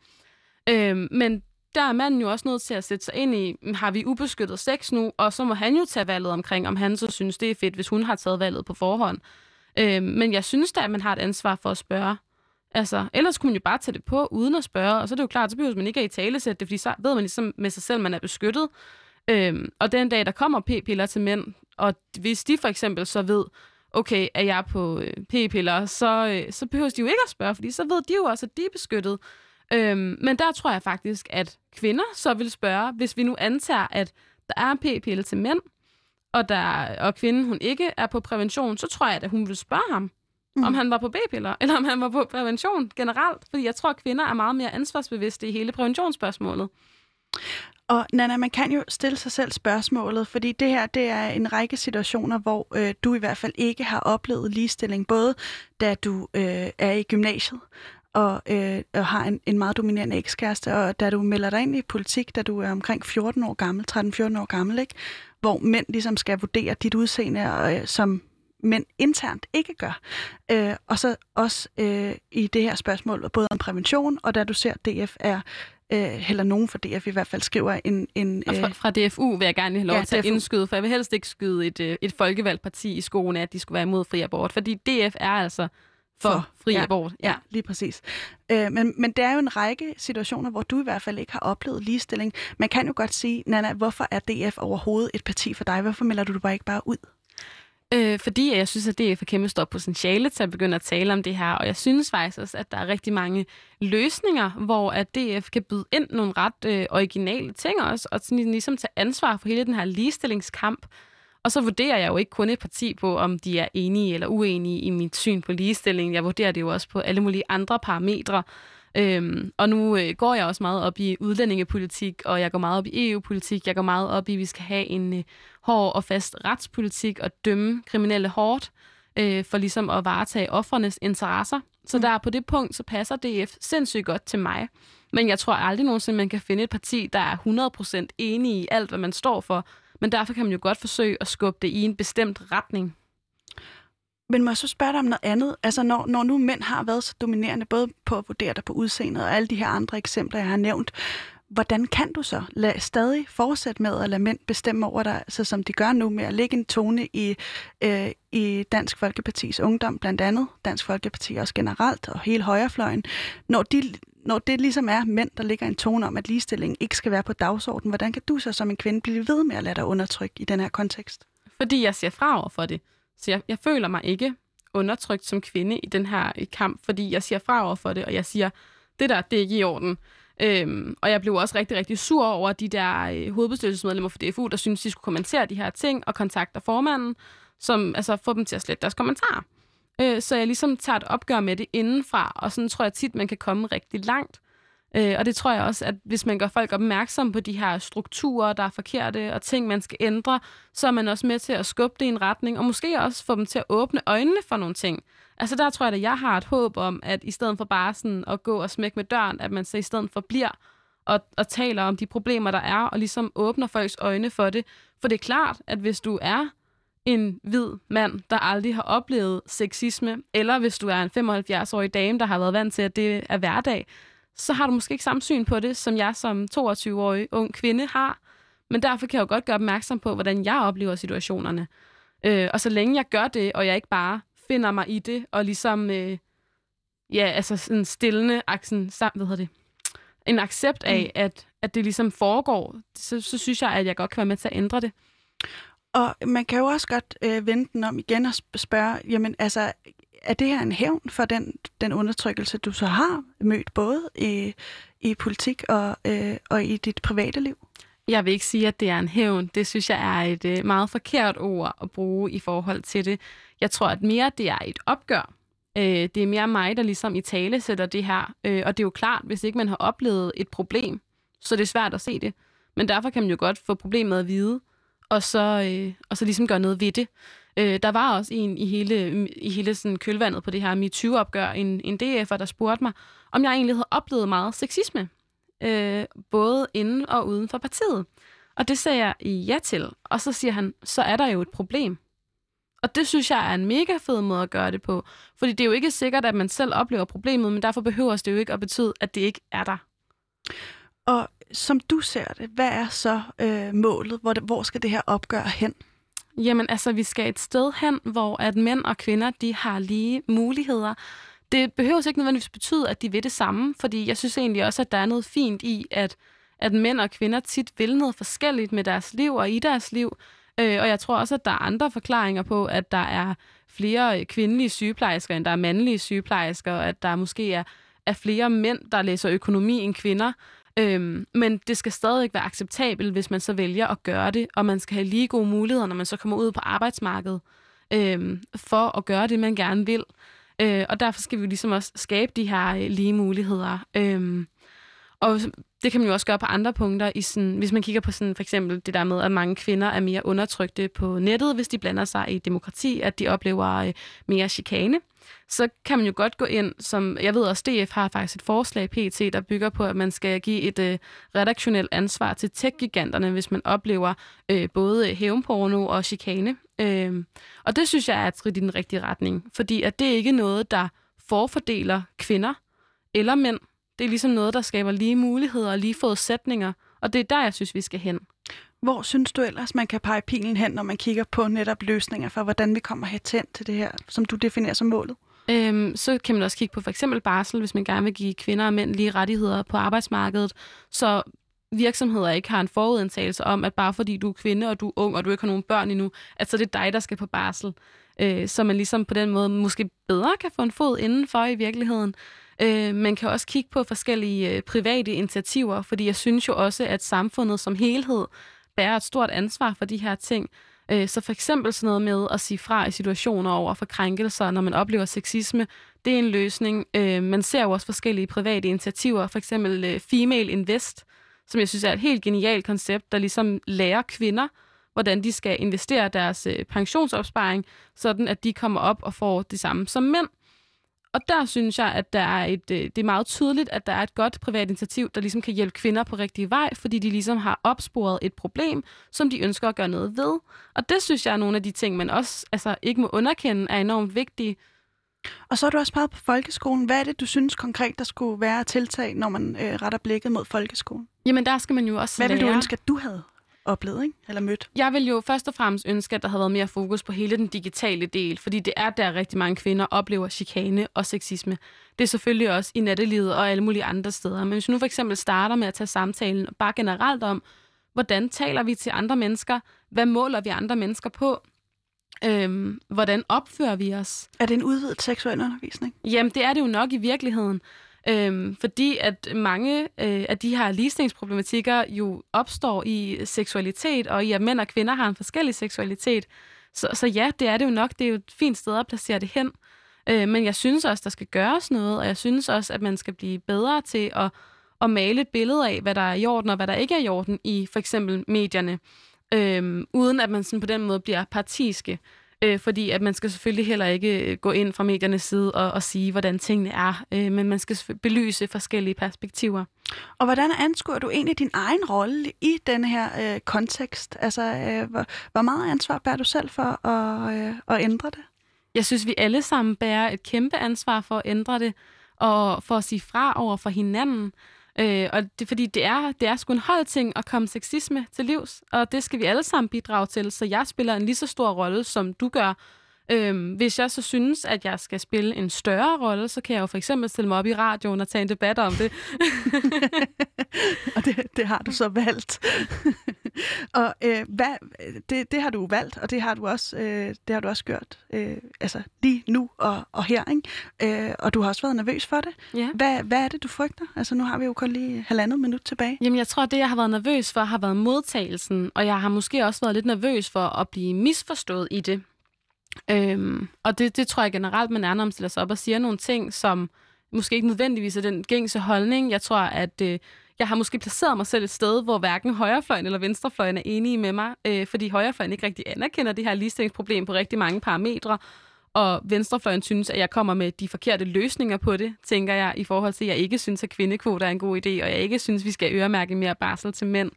Speaker 2: Øhm, men der er manden jo også nødt til at sætte sig ind i, har vi ubeskyttet sex nu? Og så må han jo tage valget omkring, om han så synes, det er fedt, hvis hun har taget valget på forhånd. Øh, men jeg synes da, at man har et ansvar for at spørge. Altså, ellers kunne man jo bare tage det på, uden at spørge, og så er det jo klart, så behøver man ikke at i tale sætte det, fordi så ved man ligesom med sig selv, at man er beskyttet. Øhm, og den dag, der kommer p-piller til mænd, og hvis de for eksempel så ved, okay, er jeg på øh, p-piller, så, øh, så behøver de jo ikke at spørge, fordi så ved de jo også, at de er beskyttet. Øhm, men der tror jeg faktisk, at kvinder så vil spørge, hvis vi nu antager, at der er en p-pille til mænd, og, der, og kvinden hun ikke er på prævention, så tror jeg, at hun vil spørge ham. mm. om han var på b-piller, eller om han var på prævention generelt. Fordi jeg tror, at kvinder er meget mere ansvarsbevidste i hele præventionsspørgsmålet.
Speaker 1: Og Nana, man kan jo stille sig selv spørgsmålet, fordi det her det er en række situationer, hvor øh, du i hvert fald ikke har oplevet ligestilling, både da du øh, er i gymnasiet og, øh, og har en, en meget dominerende ekskæreste, og da du melder dig ind i politik, da du er omkring 14 år gammel, 13-14 år gammel, ikke? hvor mænd ligesom skal vurdere dit udseende, øh, som mænd internt ikke gør. Øh, og så også øh, i det her spørgsmål, både om prævention, og da du ser, at DF er øh, eller nogen for DF i hvert fald skriver en... en
Speaker 2: og fra,
Speaker 1: øh,
Speaker 2: fra DFU vil jeg gerne have lov
Speaker 1: Ja,
Speaker 2: til at indskyde, for jeg vil helst ikke skyde et, øh, et folkevalgt parti i skoene, at de skulle være imod fri abort, fordi DF er altså for, fri
Speaker 1: ja,
Speaker 2: abort.
Speaker 1: Ja, lige præcis. Øh, men, men det er jo en række situationer, hvor du i hvert fald ikke har oplevet ligestilling. Man kan jo godt sige, Nana, hvorfor er DF overhovedet et parti for dig? Hvorfor melder du det bare ikke bare ud?
Speaker 2: Øh, fordi jeg synes, at DF har kæmpe stort potentiale til at begynde at tale om det her, og jeg synes faktisk også, at der er rigtig mange løsninger, hvor at DF kan byde ind nogle ret øh, originale ting også, og sådan ligesom tage ansvar for hele den her ligestillingskamp. Og så vurderer jeg jo ikke kun et parti på, om de er enige eller uenige i mit syn på ligestilling. Jeg vurderer det jo også på alle mulige andre parametre. Øhm, og nu øh, går jeg også meget op i udlændingepolitik, og jeg går meget op i EU-politik. Jeg går meget op i, at vi skal have en øh, hård og fast retspolitik og dømme kriminelle hårdt, øh, for ligesom at varetage offrenes interesser. Så der på det punkt, så passer DF sindssygt godt til mig. Men jeg tror aldrig nogensinde, man kan finde et parti, der er 100% enige i alt, hvad man står for. Men derfor kan man jo godt forsøge at skubbe det i en bestemt retning.
Speaker 1: Men må jeg så spørge dig om noget andet? Altså, når, når nu mænd har været så dominerende, både på at vurdere dig på udseendet og alle de her andre eksempler, jeg har nævnt, hvordan kan du så lade, stadig fortsætte med at lade mænd bestemme over dig, så som de gør nu med at lægge en tone i, øh, i Dansk Folkepartis ungdom, blandt andet Dansk Folkeparti også generelt, og hele højrefløjen, når, de, når det ligesom er mænd, der ligger en tone om, at ligestilling ikke skal være på dagsordenen, hvordan kan du så som en kvinde blive ved med at lade dig undertrykke i den her kontekst?
Speaker 2: Fordi jeg ser fra over for det. Så jeg, jeg føler mig ikke undertrykt som kvinde i den her øh, kamp, fordi jeg siger fra over for det, og jeg siger, det der, det er ikke i orden. Øhm, og jeg blev også rigtig, rigtig sur over de der øh, hovedbestyrelsesmedlemmer for DFU, der synes de skulle kommentere de her ting, og kontakter formanden, som altså får dem til at slette deres kommentarer. Øh, så jeg ligesom tager et opgør med det indenfra, og sådan tror jeg tit, man kan komme rigtig langt. Øh, og det tror jeg også, at hvis man gør folk opmærksom på de her strukturer, der er forkerte, og ting, man skal ændre, så er man også med til at skubbe det i en retning, og måske også få dem til at åbne øjnene for nogle ting. Altså der tror jeg, at jeg har et håb om, at i stedet for bare sådan at gå og smække med døren, at man så i stedet for bliver og, og taler om de problemer, der er, og ligesom åbner folks øjne for det. For det er klart, at hvis du er en hvid mand, der aldrig har oplevet sexisme, eller hvis du er en 75-årig dame, der har været vant til, at det er hverdag, så har du måske ikke samme syn på det, som jeg som 22-årig ung kvinde har. Men derfor kan jeg jo godt gøre opmærksom på, hvordan jeg oplever situationerne. Øh, og så længe jeg gør det, og jeg ikke bare finder mig i det, og ligesom, øh, ja, altså sådan stillende, aksen, hvad hedder det, en accept af, mm. at, at det ligesom foregår, så, så synes jeg, at jeg godt kan være med til at ændre det.
Speaker 1: Og man kan jo også godt øh, vende den om igen og spørge, jamen altså, er det her en hævn for den, den undertrykkelse, du så har mødt både i, i politik og, øh, og i dit private liv?
Speaker 2: Jeg vil ikke sige, at det er en hævn. Det synes jeg er et øh, meget forkert ord at bruge i forhold til det. Jeg tror, at mere det er et opgør. Øh, det er mere mig, der ligesom i tale sætter det her. Øh, og det er jo klart, hvis ikke man har oplevet et problem, så det er det svært at se det. Men derfor kan man jo godt få problemet at vide, og så, øh, og så ligesom gøre noget ved det. Øh, der var også en i hele, i hele sådan kølvandet på det her MeToo-opgør, en, en DF'er, der spurgte mig, om jeg egentlig havde oplevet meget sexisme, øh, både inden og uden for partiet. Og det sagde jeg ja til. Og så siger han, så er der jo et problem. Og det synes jeg er en mega fed måde at gøre det på. Fordi det er jo ikke sikkert, at man selv oplever problemet, men derfor behøver det jo ikke at betyde, at det ikke er der.
Speaker 1: Og som du ser det, hvad er så øh, målet? Hvor, hvor skal det her opgør hen?
Speaker 2: Jamen altså, vi skal et sted hen, hvor at mænd og kvinder, de har lige muligheder. Det behøver ikke nødvendigvis betyde, at de vil det samme, fordi jeg synes egentlig også, at der er noget fint i, at, at mænd og kvinder tit vil noget forskelligt med deres liv og i deres liv. Øh, og jeg tror også, at der er andre forklaringer på, at der er flere kvindelige sygeplejersker, end der er mandlige sygeplejersker, og at der måske er, er flere mænd, der læser økonomi end kvinder. Øhm, men det skal stadig være acceptabelt, hvis man så vælger at gøre det, og man skal have lige gode muligheder, når man så kommer ud på arbejdsmarkedet, øhm, for at gøre det, man gerne vil. Øh, og derfor skal vi jo ligesom også skabe de her øh, lige muligheder. Øhm, og det kan man jo også gøre på andre punkter. I sådan, hvis man kigger på sådan, for eksempel det der med, at mange kvinder er mere undertrykte på nettet, hvis de blander sig i demokrati, at de oplever øh, mere chikane, så kan man jo godt gå ind, som jeg ved også, DF har faktisk et forslag PT, der bygger på, at man skal give et øh, redaktionelt ansvar til tech-giganterne, hvis man oplever øh, både hævnporno og chikane. Øh, og det synes jeg er et skridt i den rigtige retning, fordi at det er ikke noget, der forfordeler kvinder eller mænd. Det er ligesom noget, der skaber lige muligheder og lige forudsætninger, og det er der, jeg synes, vi skal hen.
Speaker 1: Hvor synes du ellers, man kan pege pilen hen, når man kigger på netop løsninger for, hvordan vi kommer hen til det her, som du definerer som målet?
Speaker 2: Øhm, så kan man også kigge på for eksempel barsel, hvis man gerne vil give kvinder og mænd lige rettigheder på arbejdsmarkedet, så virksomheder ikke har en forudindtagelse om, at bare fordi du er kvinde, og du er ung, og du ikke har nogen børn endnu, at så er det dig, der skal på barsel. Øh, så man ligesom på den måde måske bedre kan få en fod indenfor i virkeligheden. Øh, man kan også kigge på forskellige øh, private initiativer, fordi jeg synes jo også, at samfundet som helhed bærer et stort ansvar for de her ting. Øh, så for eksempel sådan noget med at sige fra i situationer over for krænkelser, når man oplever sexisme, det er en løsning. Øh, man ser jo også forskellige private initiativer, for eksempel øh, Female Invest, som jeg synes er et helt genialt koncept, der ligesom lærer kvinder, hvordan de skal investere deres øh, pensionsopsparing, sådan at de kommer op og får det samme som mænd. Og der synes jeg, at der er et, øh, det er meget tydeligt, at der er et godt privat initiativ, der ligesom kan hjælpe kvinder på rigtig vej, fordi de ligesom har opsporet et problem, som de ønsker at gøre noget ved. Og det synes jeg er nogle af de ting, man også altså, ikke må underkende, er enormt vigtige.
Speaker 1: Og så har du også peget på folkeskolen. Hvad er det, du synes konkret, der skulle være tiltag, når man øh, retter blikket mod folkeskolen?
Speaker 2: Jamen, der skal man jo også
Speaker 1: Hvad
Speaker 2: lære...
Speaker 1: vil du ønske, at du havde? Oplevet, ikke? eller mødt?
Speaker 2: Jeg vil jo først og fremmest ønske, at der havde været mere fokus på hele den digitale del, fordi det er der rigtig mange kvinder oplever chikane og sexisme. Det er selvfølgelig også i nattelivet og alle mulige andre steder. Men hvis vi nu for eksempel starter med at tage samtalen bare generelt om, hvordan taler vi til andre mennesker? Hvad måler vi andre mennesker på? Øhm, hvordan opfører vi os?
Speaker 1: Er det en udvidet seksuel undervisning?
Speaker 2: Jamen, det er det jo nok i virkeligheden. Øhm, fordi at mange øh, af de her ligestillingsproblematikker jo opstår i seksualitet, og i at mænd og kvinder har en forskellig seksualitet. Så, så ja, det er det jo nok. Det er jo et fint sted at placere det hen. Øh, men jeg synes også, der skal gøres noget, og jeg synes også, at man skal blive bedre til at, at male et billede af, hvad der er i orden, og hvad der ikke er i orden i for eksempel medierne, øh, uden at man sådan på den måde bliver partiske. Øh, fordi at man skal selvfølgelig heller ikke øh, gå ind fra mediernes side og, og sige, hvordan tingene er, øh, men man skal belyse forskellige perspektiver.
Speaker 1: Og hvordan anskuer du egentlig din egen rolle i den her øh, kontekst? Altså, øh, hvor, hvor meget ansvar bærer du selv for at, øh, at ændre det?
Speaker 2: Jeg synes, vi alle sammen bærer et kæmpe ansvar for at ændre det, og for at sige fra over for hinanden. Øh, og det, fordi det er, det er sgu en hold ting at komme sexisme til livs, og det skal vi alle sammen bidrage til, så jeg spiller en lige så stor rolle, som du gør. Øhm, hvis jeg så synes, at jeg skal spille en større rolle, så kan jeg jo for eksempel stille mig op i radioen og tage en debat om det.
Speaker 1: og det, det har du så valgt. og øh, hvad, det, det har du valgt, og det har du også, øh, det har du også gjort øh, altså lige nu og, og her. Ikke? Øh, og du har også været nervøs for det.
Speaker 2: Ja.
Speaker 1: Hvad, hvad er det, du frygter? Altså nu har vi jo kun lige halvandet minut tilbage.
Speaker 2: Jamen jeg tror, det jeg har været nervøs for, har været modtagelsen, og jeg har måske også været lidt nervøs for at blive misforstået i det. Øhm, og det, det tror jeg generelt, man er, når man stiller sig op og siger nogle ting, som måske ikke nødvendigvis er den gængse holdning. Jeg tror, at øh, jeg har måske placeret mig selv et sted, hvor hverken højrefløjen eller venstrefløjen er enige med mig, øh, fordi højrefløjen ikke rigtig anerkender det her ligestillingsproblem på rigtig mange parametre, og venstrefløjen synes, at jeg kommer med de forkerte løsninger på det, tænker jeg, i forhold til, at jeg ikke synes, at kvindekvoter er en god idé, og jeg ikke synes, at vi skal øremærke mere barsel til mænd.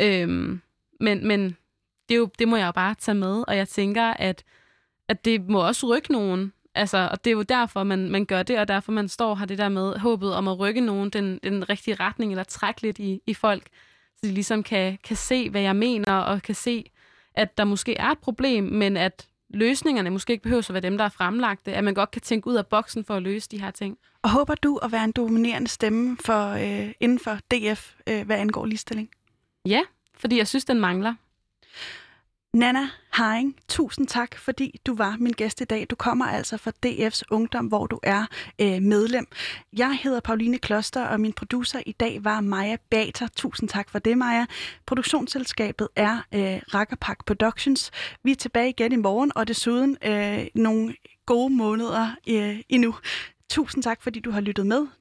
Speaker 2: Øhm, men men det, er jo, det må jeg jo bare tage med, og jeg tænker, at at det må også rykke nogen. Altså, og det er jo derfor, man, man gør det, og derfor man står har det der med håbet om at rykke nogen den, den rigtige retning, eller trække lidt i, i folk, så de ligesom kan, kan se, hvad jeg mener, og kan se, at der måske er et problem, men at løsningerne måske ikke behøver at være dem, der er fremlagte, at man godt kan tænke ud af boksen for at løse de her ting.
Speaker 1: Og håber du at være en dominerende stemme for, øh, inden for DF, øh, hvad angår ligestilling?
Speaker 2: Ja, fordi jeg synes, den mangler.
Speaker 1: Nana Haring, tusind tak, fordi du var min gæst i dag. Du kommer altså fra DF's Ungdom, hvor du er øh, medlem. Jeg hedder Pauline Kloster, og min producer i dag var Maja Bater. Tusind tak for det, Maja. Produktionsselskabet er øh, Rakkerpak Productions. Vi er tilbage igen i morgen, og desuden øh, nogle gode måneder øh, endnu. Tusind tak, fordi du har lyttet med.